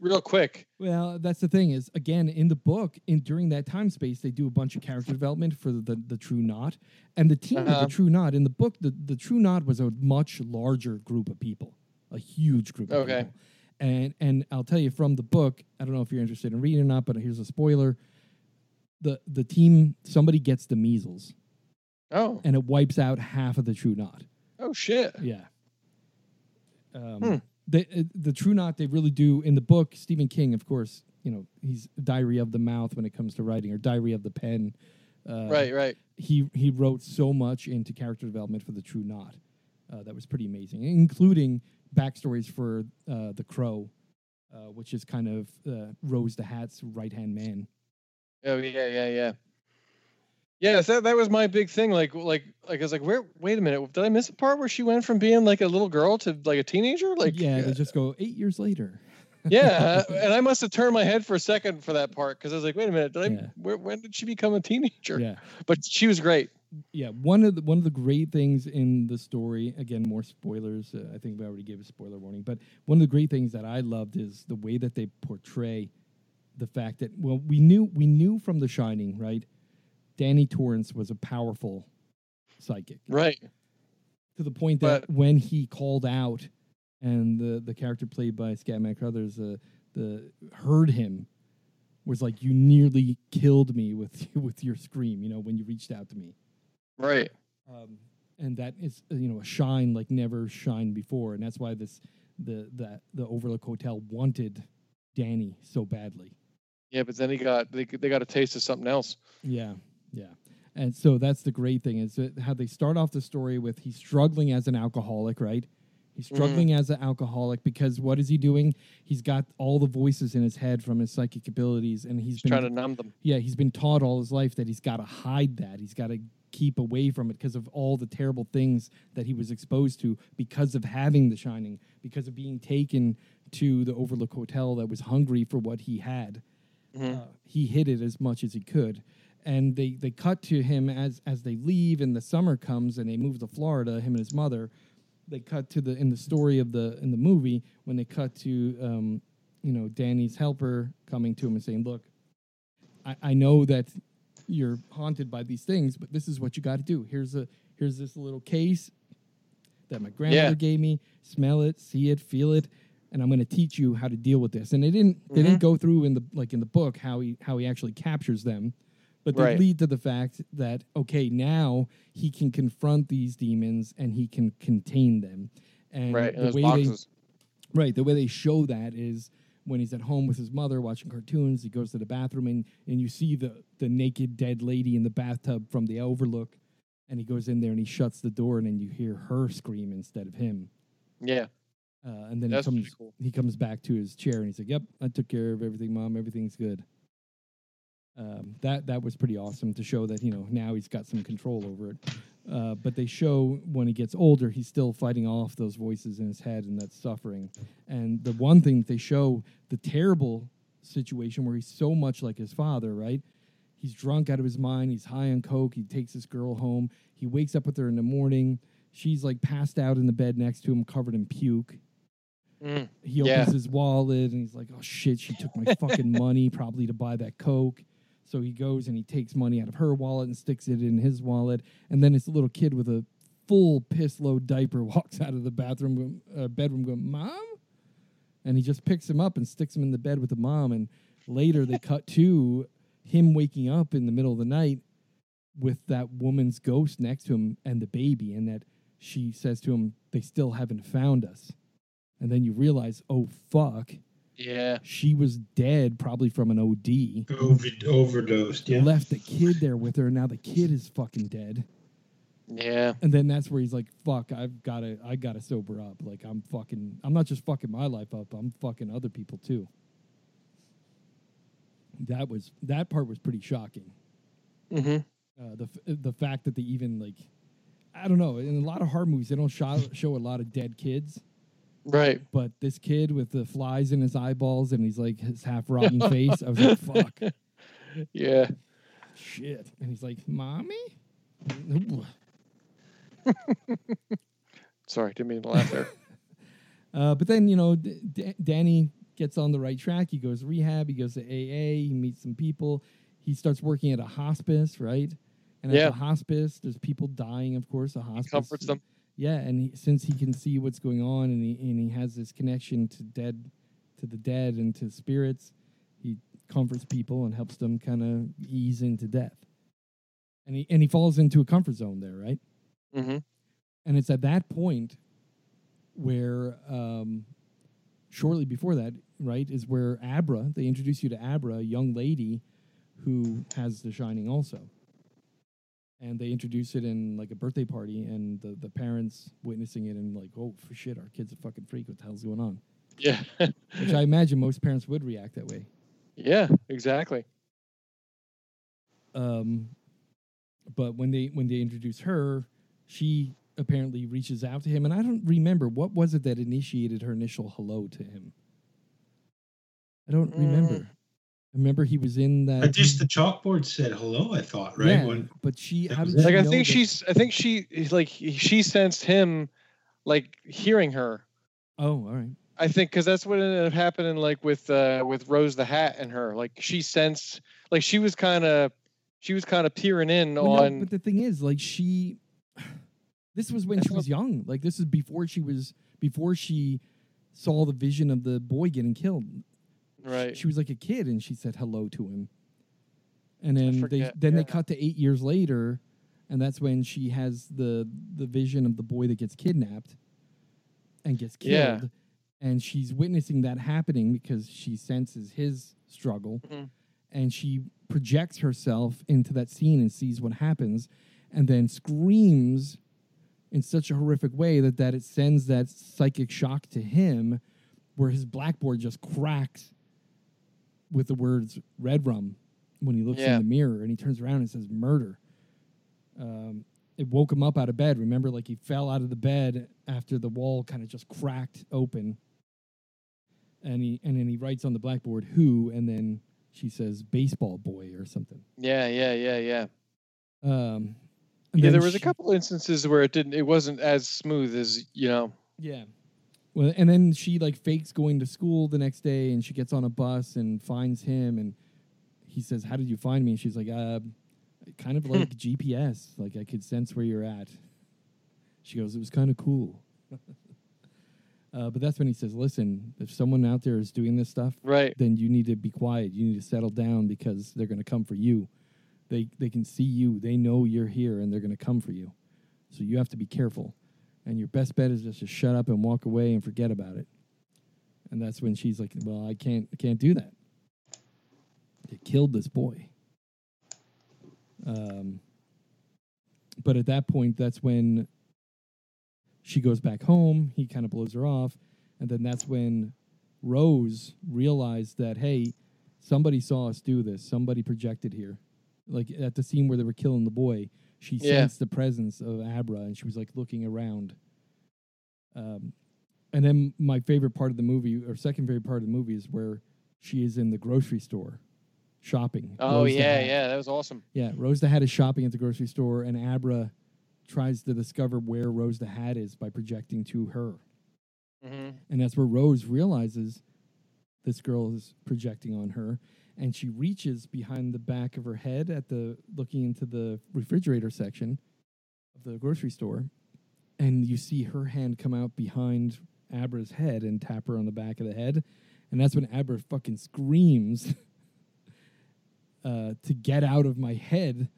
real quick. Well, that's the thing is again in the book, in during that time space, they do a bunch of character development for the the, True Knot and the team Uh-huh. the True Knot. In the book, the the True Knot was a much larger group of people, a huge group of Okay. people. And and I'll tell you from the book, I don't know if you're interested in reading or not, but here's a spoiler. The the team somebody gets the measles Oh. and it wipes out half of the True Knot. Oh shit. Yeah. Um, Hmm. They, uh, the True Knot, they really do in the book. Stephen King, of course, you know he's diary of the mouth when it comes to writing, or diary of the pen. Uh, Right, right. He he wrote so much into character development for the True Knot. Uh, that was pretty amazing, including backstories for uh, the Crow, uh, which is kind of uh, Rose the Hat's right hand man. Oh yeah, yeah, yeah. Yes, that that was my big thing. Like like like I was like, where wait a minute, did I miss a part where she went from being like a little girl to like a teenager? Like yeah, they just go eight years later. yeah, *laughs* and I must have turned my head for a second for that part because I was like, wait a minute, did I, Yeah. where, when did she become a teenager? yeah. But she was great. yeah one of the one of the great things in the story again more spoilers uh, i think we already gave a spoiler warning but one of the great things that i loved is the way that they portray the fact that well we knew we knew from the shining right danny torrance was a powerful psychic Right. to the point that But- when he called out and the the character played by Scatman Crothers uh, the heard him was like you nearly killed me with *laughs* with your scream you know when you reached out to me Right. um, and that is uh, you know a shine like never shined before, and that's why this the the the Overlook Hotel wanted Danny so badly. Yeah, but then he got they they got a taste of something else. Yeah, yeah, and so that's the great thing is that how they start off the story with he's struggling as an alcoholic, right? He's Mhm. struggling as an alcoholic because what is he doing? He's got all the voices in his head from his psychic abilities, and he's He's been trying to numb them. yeah, he's been taught all his life that he's got to hide that. He's got to keep away from it because of all the terrible things that he was exposed to because of having the shining, because of being taken to the Overlook Hotel that was hungry for what he had. Mhm. Uh, he hid it as much as he could. And they, they cut to him as as they leave and the summer comes and they move to Florida, him and his mother. They cut to the in the story of the in the movie when they cut to um, you know Danny's helper coming to him and saying, "Look, I, I know that you're haunted by these things, but this is what you got to do. Here's a here's this little case that my grandmother Yeah. gave me. Smell it, see it, feel it, and I'm going to teach you how to deal with this." And they didn't they Mm-hmm. didn't go through in the like in the book how he how he actually captures them, but they Right. lead to the fact that okay now he can confront these demons and he can contain them. And Right. The those way boxes. they right the way they show that is when he's at home with his mother watching cartoons he goes to the bathroom and, and you see the, the naked dead lady in the bathtub from the overlook and he goes in there and he shuts the door and then you hear her scream instead of him Yeah. uh, and then That's he comes cool. he comes back to his chair and he's like yep i took care of everything mom everything's good um, that that was pretty awesome to show that you know now he's got some control over it uh, but they show when he gets older he's still fighting off those voices in his head and that suffering and the one thing that they show the terrible situation where he's so much like his father right he's drunk out of his mind he's high on coke he takes this girl home he wakes up with her in the morning she's like passed out in the bed next to him covered in puke Mm. he opens Yeah. his wallet and he's like, "Oh shit, she took my fucking money, probably to buy that coke." So he goes and he takes money out of her wallet and sticks it in his wallet, and then this little kid with a full piss load diaper *laughs* walks out of the bathroom uh, bedroom going, "Mom," and he just picks him up and sticks him in the bed with the mom. And later they *laughs* cut to him waking up in the middle of the night with that woman's ghost next to him and the baby, and that she says to him, "They still haven't found us." And then you realize, oh fuck, Yeah. she was dead, probably from an OD. Over, overdosed. Yeah. Left the kid there with her. And now the kid is fucking dead. Yeah. And then that's where he's like, "Fuck, I've got to, I got to sober up. Like I'm fucking, I'm not just fucking my life up. I'm fucking other people too." that was that part was pretty shocking. hmm Uh, the the fact that they even like, I don't know. In a lot of horror movies, they don't show show a lot of dead kids. Right. But this kid with the flies in his eyeballs and he's like his half rotten face, I was like, *laughs* fuck, Yeah. shit. And he's like, mommy. *laughs* Sorry, didn't mean to laugh there. *laughs* Uh, but then you know, D- Danny gets on the right track. He goes to rehab. He goes to AA. He meets some people. He starts working at a hospice, right? And at Yeah. the hospice, there's people dying. Of course, a hospice comforts them. Yeah, and he, since he can see what's going on, and he and he has this connection to dead, to the dead and to spirits, he comforts people and helps them kind of ease into death. And he and he falls into a comfort zone there, right? hmm And it's at that point where, um, shortly before that, right, is where Abra, they introduce you to Abra, a young lady who has The Shining also. And they introduce it in like a birthday party, and the, the parents witnessing it and like, oh, for shit, our kid's a fucking freak. What the hell's going on? Yeah. *laughs* Which I imagine most parents would react that way. yeah. Exactly. Um, but when they when they introduce her, she apparently reaches out to him, and I don't remember what was it that initiated her initial hello to him. I don't remember. I remember he was in that. I just the chalkboard said hello. I thought right. yeah, When, but she, how did she like I think that- she's. I think she is like she sensed him, like hearing her. Oh, all right. I think because that's what ended up happening, like with uh with Rose the Hat and her. Like she sensed, like she was kind of, she was kind of peering in Well, no, on. but the thing is, like she, *sighs* this was when That's she was young. Like this is before she was before she saw the vision of the boy getting killed. Right. She was like a kid, and she said hello to him. And then they then they cut to eight years later, and that's when she has the the vision of the boy that gets kidnapped and gets killed. Yeah. And she's witnessing that happening because she senses his struggle Mhm. and she projects herself into that scene and sees what happens and then screams in such a horrific way that, that it sends that psychic shock to him where his blackboard just cracks with the words red rum when he looks Yeah. in the mirror and he turns around and says murder um, it woke him up out of bed remember like he fell out of the bed after the wall kind of just cracked open and he and then he writes on the blackboard who and then she says baseball boy or something Yeah, yeah, yeah, yeah. um Yeah, there was a she- couple instances where it didn't. It wasn't as smooth as you know. yeah well and then she like fakes going to school the next day and she gets on a bus and finds him and he says how did you find me and she's like uh kind of like gps like i could sense where you're at she goes it was kind of cool *laughs* uh, but that's when he says listen if someone out there is doing this stuff Right. then you need to be quiet. You need to settle down because they're going to come for you. They they can see you. They know you're here and they're going to come for you. So you have to be careful. And your best bet is just to shut up and walk away and forget about it. And that's when she's like, "Well, I can't I can't do that. They killed this boy." Um but at that point that's when she goes back home, he kind of blows her off, and then that's when Rose realized that hey, somebody saw us do this. Somebody projected here, like at the scene where they were killing the boy. She Yeah. sensed the presence of Abra, and she was like looking around. Um, and then my favorite part of the movie, or second favorite part of the movie, is where she is in the grocery store shopping. Oh Rose yeah, yeah. That was awesome. Yeah, Rose the Hat is shopping at the grocery store, and Abra tries to discover where Rose the Hat is by projecting to her. hmm And that's where Rose realizes this girl is projecting on her. And she reaches behind the back of her head at the looking into the refrigerator section of the grocery store. And you see her hand come out behind Abra's head and tap her on the back of the head. And that's when Abra fucking screams *laughs* uh, to get out of my head.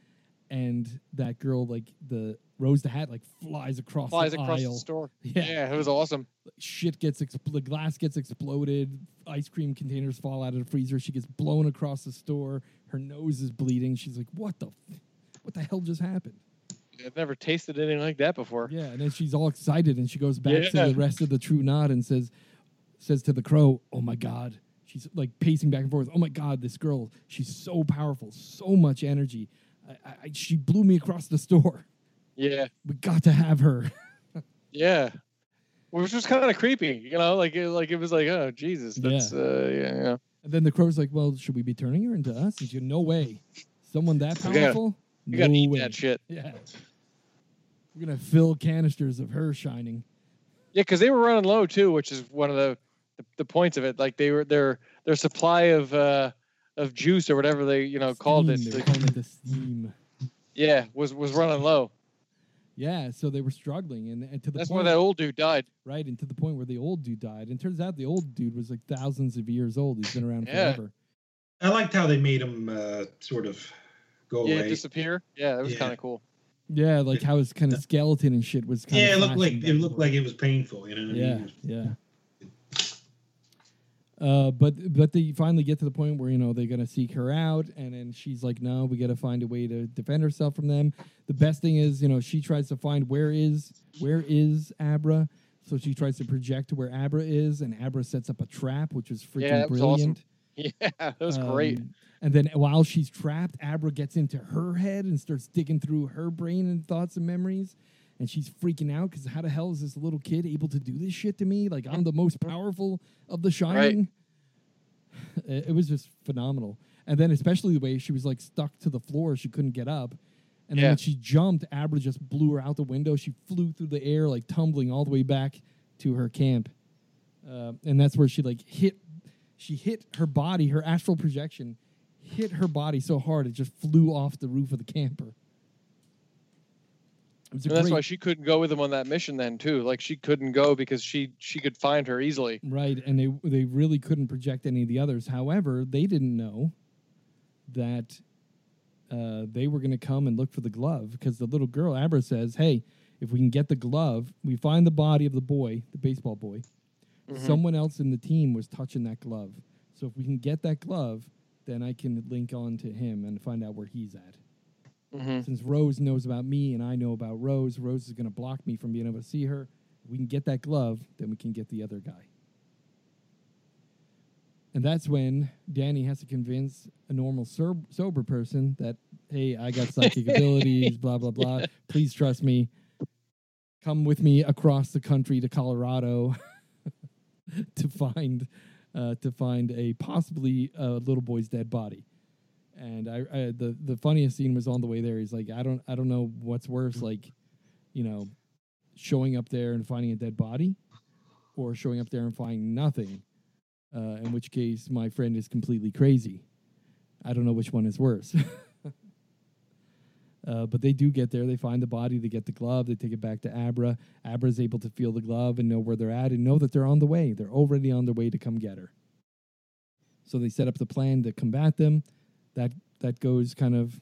And that girl, like the Rose the Hat, like flies across Flies the across aisle. the store. *laughs* Yeah Yeah, it was awesome. shit gets expl- the glass gets exploded ice cream containers fall out of the freezer she gets blown across the store her nose is bleeding she's like what the f- what the hell just happened I've never tasted anything like that before. yeah and then she's all excited and she goes back to the rest of the true knot and says says to the crow oh my god she's like pacing back and forth. Oh my god, this girl, she's so powerful, so much energy. I, I, she blew me across the store. Yeah. We got to have her. yeah. Which was kind of creepy, you know, like it, like it was like, oh Jesus, that's yeah. uh yeah, yeah. And then the crow's like, well, should we be turning her into us? And she, no way. Someone that powerful? You gotta, you no gotta eat that shit. Yeah. We're gonna fill canisters of her shining. Yeah, because they were running low too, which is one of the, the, the points of it. Like they were their their supply of uh of juice or whatever they you know steam, called it. They called it the steam. Yeah, was was running low. Yeah, so they were struggling, and, and to the that's point, why that old dude died. Right, and to the point where the old dude died, and turns out the old dude was like thousands of years old. He's been around yeah. forever. I liked how they made him uh, sort of go yeah, away, disappear. Yeah, that was yeah. kind of cool. Yeah, like how his kind of skeleton and shit was. yeah, it looked like it looked like it was painful. You know what yeah, I mean? Yeah, uh, but but they finally get to the point where you know they're gonna seek her out, and then she's like, "No, we got to find a way to defend herself from them." The best thing is, you know, she tries to find where is where is Abra, so she tries to project to where Abra is, and Abra sets up a trap, which is freaking yeah, brilliant. Awesome. *laughs* Yeah, that was um, great. And then while she's trapped, Abra gets into her head and starts digging through her brain and thoughts and memories. And she's freaking out because how the hell is this little kid able to do this shit to me? Like I'm the most powerful of the Shining. Right. *laughs* It was just phenomenal. And then especially the way she was like stuck to the floor, she couldn't get up. And then yeah. when she jumped, Abra just blew her out the window. She flew through the air, like tumbling all the way back to her camp. Uh, and that's where she like hit. She hit her body, her astral projection hit her body so hard it just flew off the roof of the camper. And that's great... why she couldn't go with him on that mission then too. Like she couldn't go because she she could find her easily. Right, and they they really couldn't project any of the others. However, they didn't know that uh, they were going to come and look for the glove because the little girl Abra says, "Hey, if we can get the glove, we find the body of the boy, the baseball boy. Mm-hmm. Someone else in the team was touching that glove. So if we can get that glove, then I can link on to him and find out where he's at. Mm-hmm. Since Rose knows about me and I know about Rose, Rose is going to block me from being able to see her. If we can get that glove, then we can get the other guy. And that's when Danny has to convince a normal sober, sober person that, hey, I got psychic *laughs* abilities, blah, blah, blah. Please trust me. Come with me across the country to Colorado *laughs* to find uh, to find a possibly a little boy's dead body. And I, I, the the funniest scene was on the way there. He's like, I don't I don't know what's worse, like, you know, showing up there and finding a dead body, or showing up there and finding nothing. Uh, in which case, my friend is completely crazy. I don't know which one is worse. *laughs* Uh, but they do get there. They find the body. They get the glove. They take it back to Abra. Abra is able to feel the glove and know where they're at and know that they're on the way. They're already on their way to come get her. So they set up the plan to combat them. That that goes kind of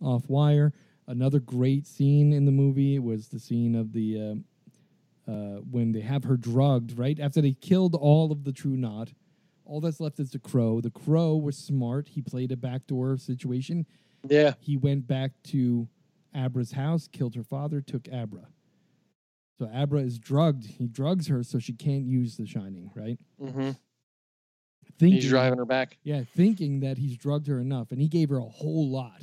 off wire. Another great scene in the movie was the scene of the uh, uh, when they have her drugged. Right after they killed all of the True Knot, all that's left is the Crow. The Crow was smart. He played a backdoor situation yeah. He went back to Abra's house, killed her father, took Abra. So Abra is drugged. He drugs her so she can't use the Shining, right? Mm-hmm. Thinking, he's driving her back. Yeah, thinking that he's drugged her enough, and he gave her a whole lot.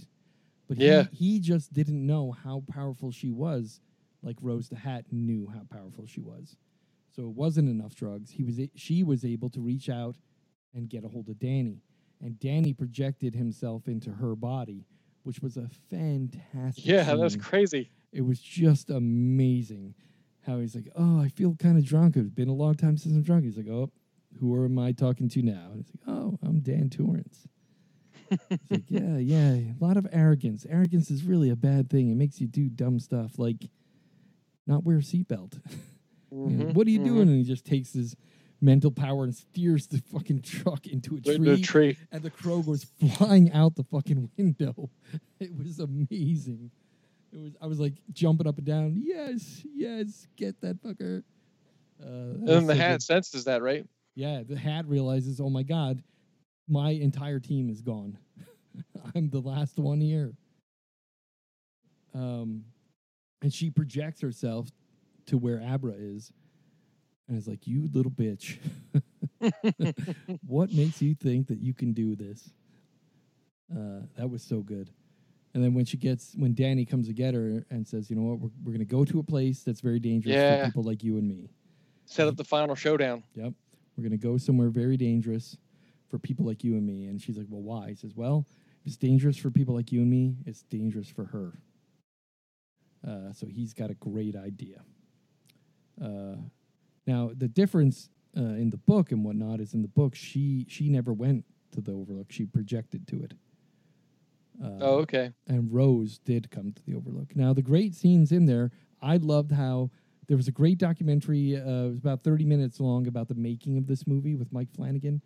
But yeah. he, he just didn't know how powerful she was, like Rose the Hat knew how powerful she was. So it wasn't enough drugs. He was she was able to reach out and get a hold of Danny and Danny projected himself into her body, which was a fantastic. Yeah, scene. that was crazy. It was just amazing how he's like, "Oh, I feel kind of drunk. It's been a long time since I'm drunk." He's like, "Oh, who am I talking to now?" And he's like, "Oh, I'm Dan Torrance." He's like, *laughs* "Yeah, yeah, a lot of arrogance. Arrogance is really a bad thing. It makes you do dumb stuff like not wear a seatbelt. Mm-hmm, *laughs* you know, what are you mm-hmm. doing?" And he just takes his mental power and steers the fucking *laughs* truck into a tree, tree. and the crow goes flying out the fucking window. It was amazing. It was. I was like jumping up and down. Yes, yes, get that fucker. Uh, and the so hat good. senses that, right? Yeah, the hat realizes, oh my god, my entire team is gone. *laughs* I'm the last one here. Um, and she projects herself to where Abra is, and it's like, "You little bitch." *laughs* what *laughs* makes you think that you can do this? Uh, that was so good. And then when she gets, when Danny comes to get her and says, you know what, we're, we're going to go to a place that's very dangerous Yeah. for people like you and me. Set up the final showdown. Yep. We're going to go somewhere very dangerous for people like you and me. And she's like, well, why? He says, well, if it's dangerous for people like you and me, it's dangerous for her. Uh, so he's got a great idea. Uh, now, the difference uh, in the book and whatnot is in the book, she she never went to the Overlook. She projected to it. Uh, Oh, okay. and Rose did come to the Overlook. Now, the great scenes in there, I loved how there was a great documentary. Uh, it was about 30 minutes long about the making of this movie with Mike Flanagan.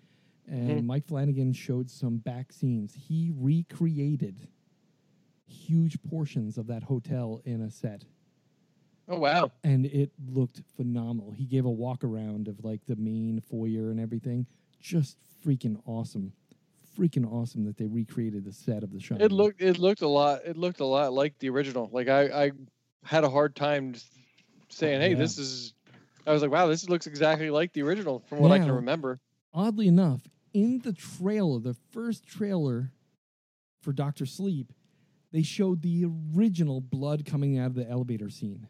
And Mhm. Mike Flanagan showed some back scenes. He recreated huge portions of that hotel in a set. Oh wow. And it looked phenomenal. He gave a walk around of like the main foyer and everything. Just freaking awesome. Freaking awesome that they recreated the set of the show. It looked it looked a lot it looked a lot like the original. Like I I had a hard time just saying, "Hey, Yeah. this is." I was like, "Wow, this looks exactly like the original from what I can remember." oddly enough, in the trailer, the first trailer for Doctor Sleep, they showed the original blood coming out of the elevator scene.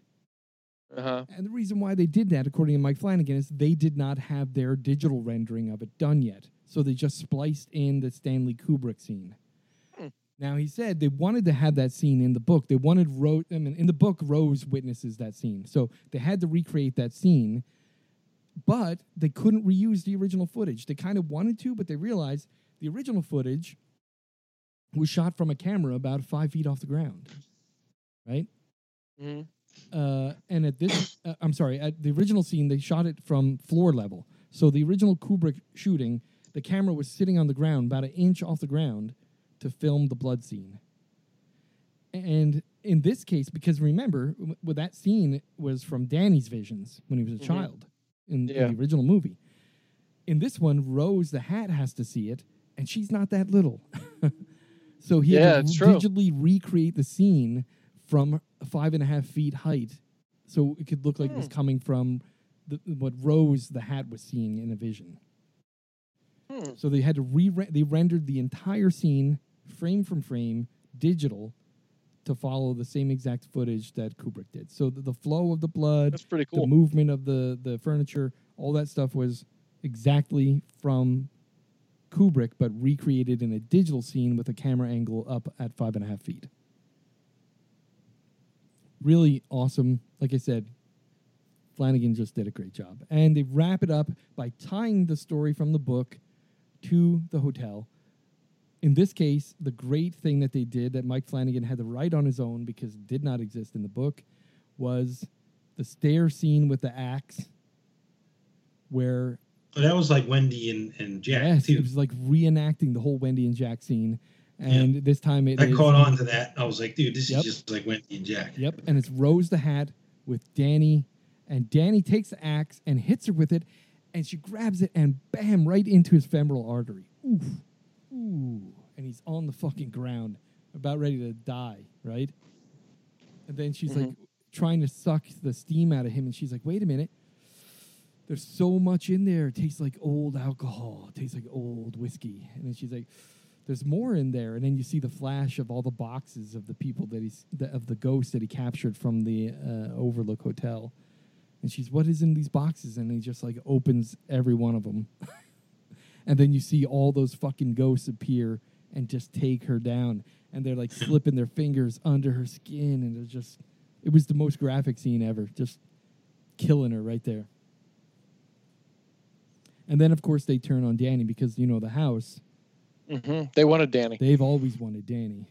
Uh huh. And the reason why they did that, according to Mike Flanagan, is they did not have their digital rendering of it done yet. So they just spliced in the Stanley Kubrick scene. Now he said they wanted to have that scene in the book. They wanted Rose. I mean, in the book, Rose witnesses that scene, so they had to recreate that scene. But they couldn't reuse the original footage. They kind of wanted to, but they realized the original footage was shot from a camera about five feet off the ground, right? hmm uh, and at this, uh, I'm sorry, at the original scene, they shot it from floor level. So the original Kubrick shooting, the camera was sitting on the ground, about an inch off the ground, to film the blood scene. And in this case, because remember, well, that scene was from Danny's visions when he was a Mhm. child in, in Yeah. the original movie. In this one, Rose the Hat has to see it, and she's not that little. *laughs* so he Yeah, had to digitally recreate the scene from five and a half feet height, so it could look like it was Hmm. coming from the, what Rose the Hat was seeing in a vision. Hmm. So they had to re they rendered the entire scene frame from frame digital to follow the same exact footage that Kubrick did. So the, the flow of the blood, That's pretty the movement of the the furniture, all that stuff was exactly from Kubrick, but recreated in a digital scene with a camera angle up at five and a half feet. Really awesome. Like I said, Flanagan just did a great job. And they wrap it up by tying the story from the book to the hotel. In this case, the great thing that they did that Mike Flanagan had to write on his own because it did not exist in the book was the stair scene with the axe where But that was like Wendy and, and Jack yes, too. it was like reenacting the whole Wendy and Jack scene. And this time it I is- caught on to that. I was like, dude, this Yep. is just like Wendy and Jack. Yep, and it's Rose the Hat with Danny, and Danny takes the axe and hits her with it, and she grabs it and bam, right into his femoral artery. Oof, ooh, and he's on the fucking ground, about ready to die, right? And then she's like trying to suck the steam out of him, and she's like, "Wait a minute." There's so much in there. It tastes like old alcohol. It tastes like old whiskey. And then she's like, there's more in there. And then you see the flash of all the boxes of the people that he's the, of the ghosts that he captured from the uh, Overlook Hotel. And she's, what is in these boxes? And he just like opens every one of them. *laughs* and then you see all those fucking ghosts appear and just take her down. And they're like *clears throat* slipping their fingers under her skin. And it's just, it was the most graphic scene ever. Just killing her right there. And then, of course, they turn on Danny because, you know, the house mm-hmm. They wanted Danny. They've always wanted Danny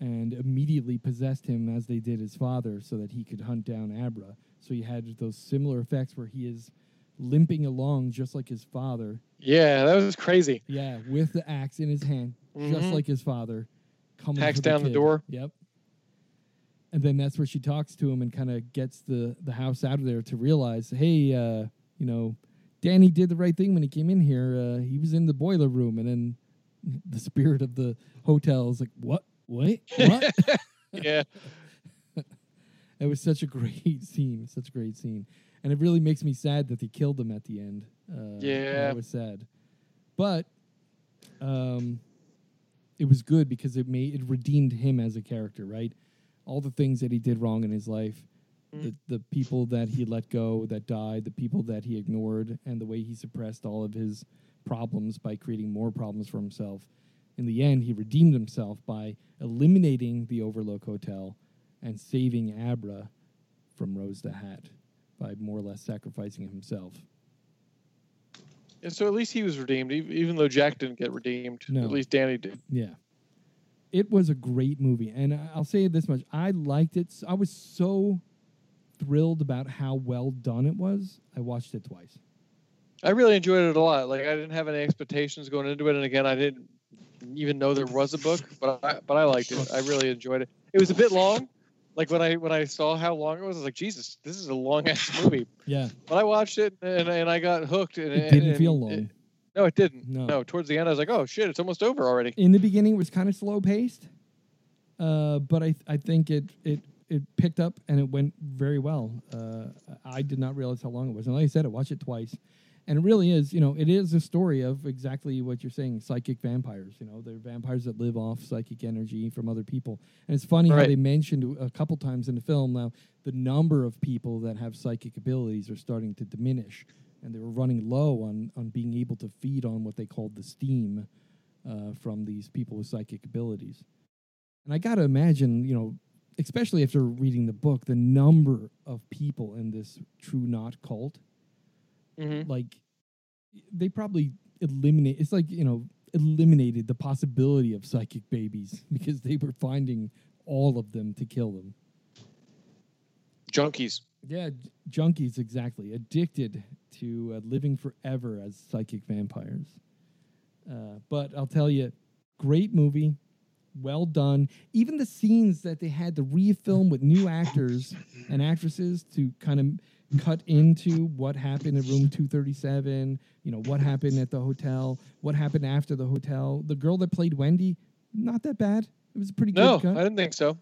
and immediately possessed him as they did his father so that he could hunt down Abra. So you had those similar effects where he is limping along just like his father. Yeah, that was crazy. Yeah, with the axe in his hand, just Mhm. like his father. Coming Hacks for down the door. Yep. And then that's where she talks to him and kind of gets the, the house out of there to realize, hey, uh, you know, Danny did the right thing when he came in here. Uh, he was in the boiler room, and then the spirit of the hotel is like, what? Wait, what? *laughs* Yeah. *laughs* it was such a great *laughs* scene, such a great scene, and it really makes me sad that they killed him at the end. Uh, Yeah. it was sad, but um, it was good because it made it redeemed him as a character. Right, all the things that he did wrong in his life, Mm. the the people that he let go that died, the people that he ignored, and the way he suppressed all of his problems by creating more problems for himself. In the end, he redeemed himself by eliminating the Overlook Hotel and saving Abra from Rose the Hat by more or less sacrificing himself. And so at least he was redeemed, even though Jack didn't get redeemed. No. At least Danny did. Yeah. It was a great movie. And I'll say this much I liked it. I was so thrilled about how well done it was. I watched it twice. I really enjoyed it a lot. Like I didn't have any expectations going into it, and again, I didn't even know there was a book, but I, but I liked it. I really enjoyed it. It was a bit long. Like when I when I saw how long it was, I was like, Jesus, this is a long ass *laughs* movie. Yeah. But I watched it and, and I got hooked. And It didn't and feel it- long. no, it didn't. No. No. towards the end, I was like, oh shit, it's almost over already. in the beginning it was kind of slow paced, uh, but I I think it it it picked up and it went very well. Uh, I did not realize how long it was, and like I said, I watched it twice, and it really is you know it is a story of exactly what you're saying, psychic vampires. You know, they're vampires that live off psychic energy from other people, and it's funny how they mentioned a couple times in the film now the number of people that have psychic abilities are starting to diminish. And they were running low on, on being able to feed on what they called the steam, uh, from these people with psychic abilities. And I got to imagine, you know, especially after reading the book, the number of people in this True Knot cult, Mm-hmm. like, they probably eliminate. It's like you know, eliminated the possibility of psychic babies *laughs* because they were finding all of them to kill them. Junkies. Yeah, junkies exactly addicted to uh, living forever as psychic vampires. Uh, but I'll tell you, great movie, well done. Even the scenes that they had to refilm with new actors and actresses to kind of cut into what happened in room 237, you know, what happened at the hotel, what happened after the hotel. The girl that played Wendy, not that bad. It was a pretty No, good cut. I didn't think so.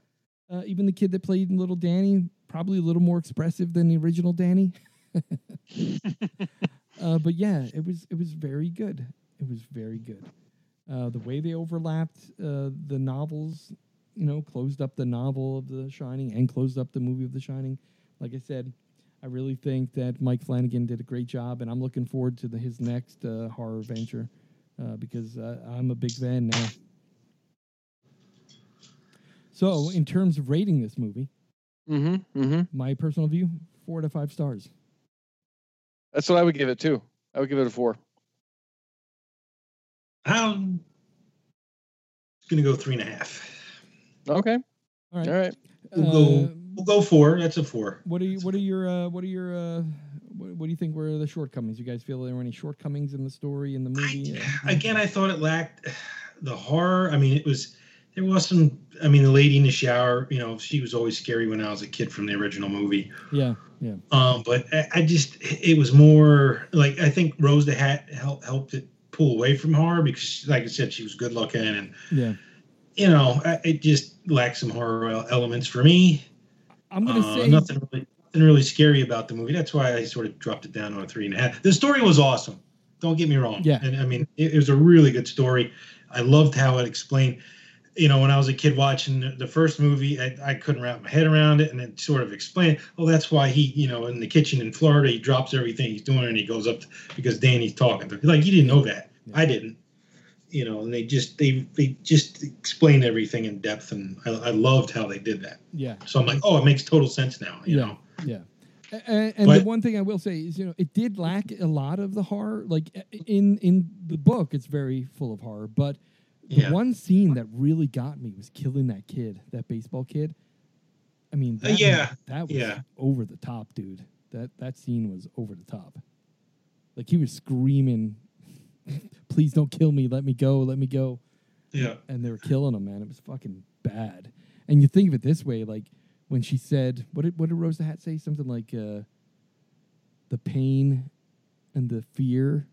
Uh, even the kid that played Little Danny, probably a little more expressive than the original Danny. *laughs* *laughs* uh, but yeah, it was it was very good. It was very good. Uh, the way they overlapped uh, the novels, you know, closed up the novel of The Shining and closed up the movie of The Shining. Like I said, I really think that Mike Flanagan did a great job, and I'm looking forward to the, his next uh, horror venture uh, because uh, I'm a big fan now. So, in terms of rating this movie, Mm-hmm. Mm-hmm. my personal view, four to five stars. That's what I would give it too. I would give it a four. I'm gonna go three and a half. Okay. All right. All right. We'll Uh, go. We'll go four. That's a four. What are you? What are your? Uh, what are your? Uh, what, what do you think were the shortcomings? You guys feel there were any shortcomings in the story in the movie? I, again, I thought it lacked the horror. I mean, it was there was some. I mean, the lady in the shower. You know, she was always scary when I was a kid from the original movie. yeah, yeah, Um, but I, I just it was more like I think Rose the Hat helped helped it pull away from horror because, like I said, she was good looking and yeah. you know it just lacked some horror elements for me. I'm gonna Uh, say nothing really nothing really scary about the movie. That's why I sort of dropped it down on a three and a half. The story was awesome. Don't get me wrong. Yeah. and I mean it, it was a really good story. I loved how it explained. You know, when I was a kid watching the- the first movie, I, I couldn't wrap my head around it, and it sort of explained. Oh, that's why he, you know, in the kitchen in Florida, he drops everything he's doing and he goes up to, because Danny's talking to. him. Like you didn't know that. Yeah. I didn't. You know, and they just they they just explained everything in depth, and I, I loved how they did that. yeah, So I'm like, oh, it makes total sense now. You Yeah. know, yeah. And, and the one thing I will say is, you know, it did lack a lot of the horror. Like uh, in in the book, it's very full of horror. But the Yeah. one scene that really got me was killing that kid, that baseball kid. I mean, Uh, that, yeah, that was yeah. over the top, dude. That that scene was over the top. Like he was screaming, "Please don't kill me! Let me go! Let me go!" yeah, and they were killing him, man. It was fucking bad. And you think of it this way, like when she said, "What did what did Rose the Hat say? Something like, uh, the pain and the fear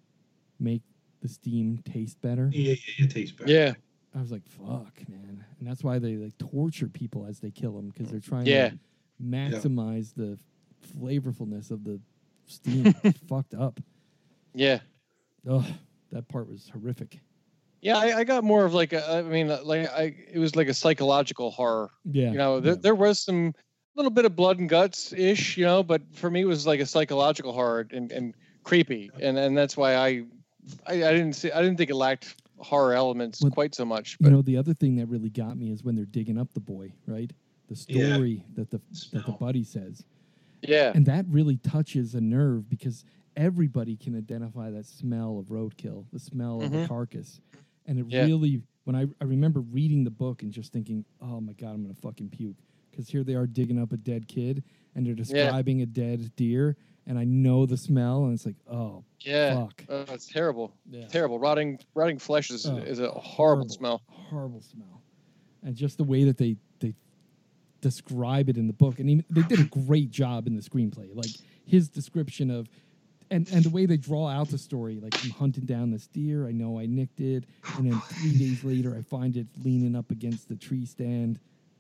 make the steam taste better." yeah, yeah, it tastes better. Yeah. I was like, "Fuck, man!" And that's why they like torture people as they kill them because they're trying Yeah. to maximize the flavorfulness of the steam. It's *laughs* fucked up. Yeah. Oh, that part was horrific. Yeah, I, I got more of like a, I mean, uh, like I, it was like a psychological horror. Yeah. You know, there, there was some little bit of blood and guts ish, you know, but for me it was like a psychological horror and, and creepy, and and that's why I, I, I didn't see, I didn't think it lacked horror elements Well, quite so much. You know, the other thing that really got me is when they're digging up the boy, right? The Yeah. story that the that the buddy says. yeah, And that really touches a nerve because everybody can identify that smell of roadkill, the smell of the Mhm. carcass. And it Yeah. really, when I, I remember reading the book and just thinking, oh my God, I'm going to fucking puke. Because here they are digging up a dead kid and they're describing a dead deer. And I know the smell. And it's like, oh, yeah, fuck. uh, it's terrible, Yeah. terrible. Rotting, rotting flesh is Oh, is a horrible, horrible. smell. Horrible smell. And just the way that they, they describe it in the book. And even, they did a great job in the screenplay. Like his description of, and, and the way they draw out the story, like I'm hunting down this deer. I know I nicked it, and then three days later, I find it leaning up against the tree stand,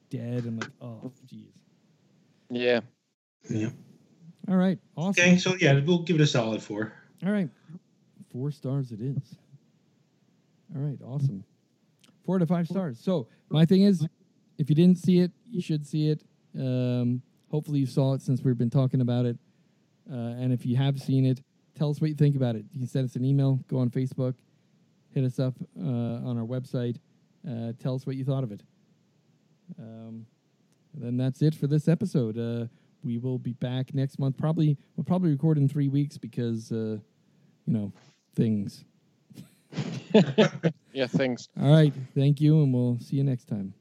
dead. I'm like, oh, jeez. Yeah, Yeah. All right, awesome. Okay, so yeah, we'll give it a solid four. All right, four stars it is. All right, awesome. Four to five stars. So my thing is, if you didn't see it, you should see it. Um, hopefully, you saw it since we've been talking about it. Uh, and if you have seen it, tell us what you think about it. You can send us an email, go on Facebook, hit us up uh, on our website. Uh, tell us what you thought of it. Um, then that's it for this episode. Uh, we will be back next month. Probably we'll probably record in three weeks because uh, you know things. *laughs* yeah, things. All right, thank you, and we'll see you next time.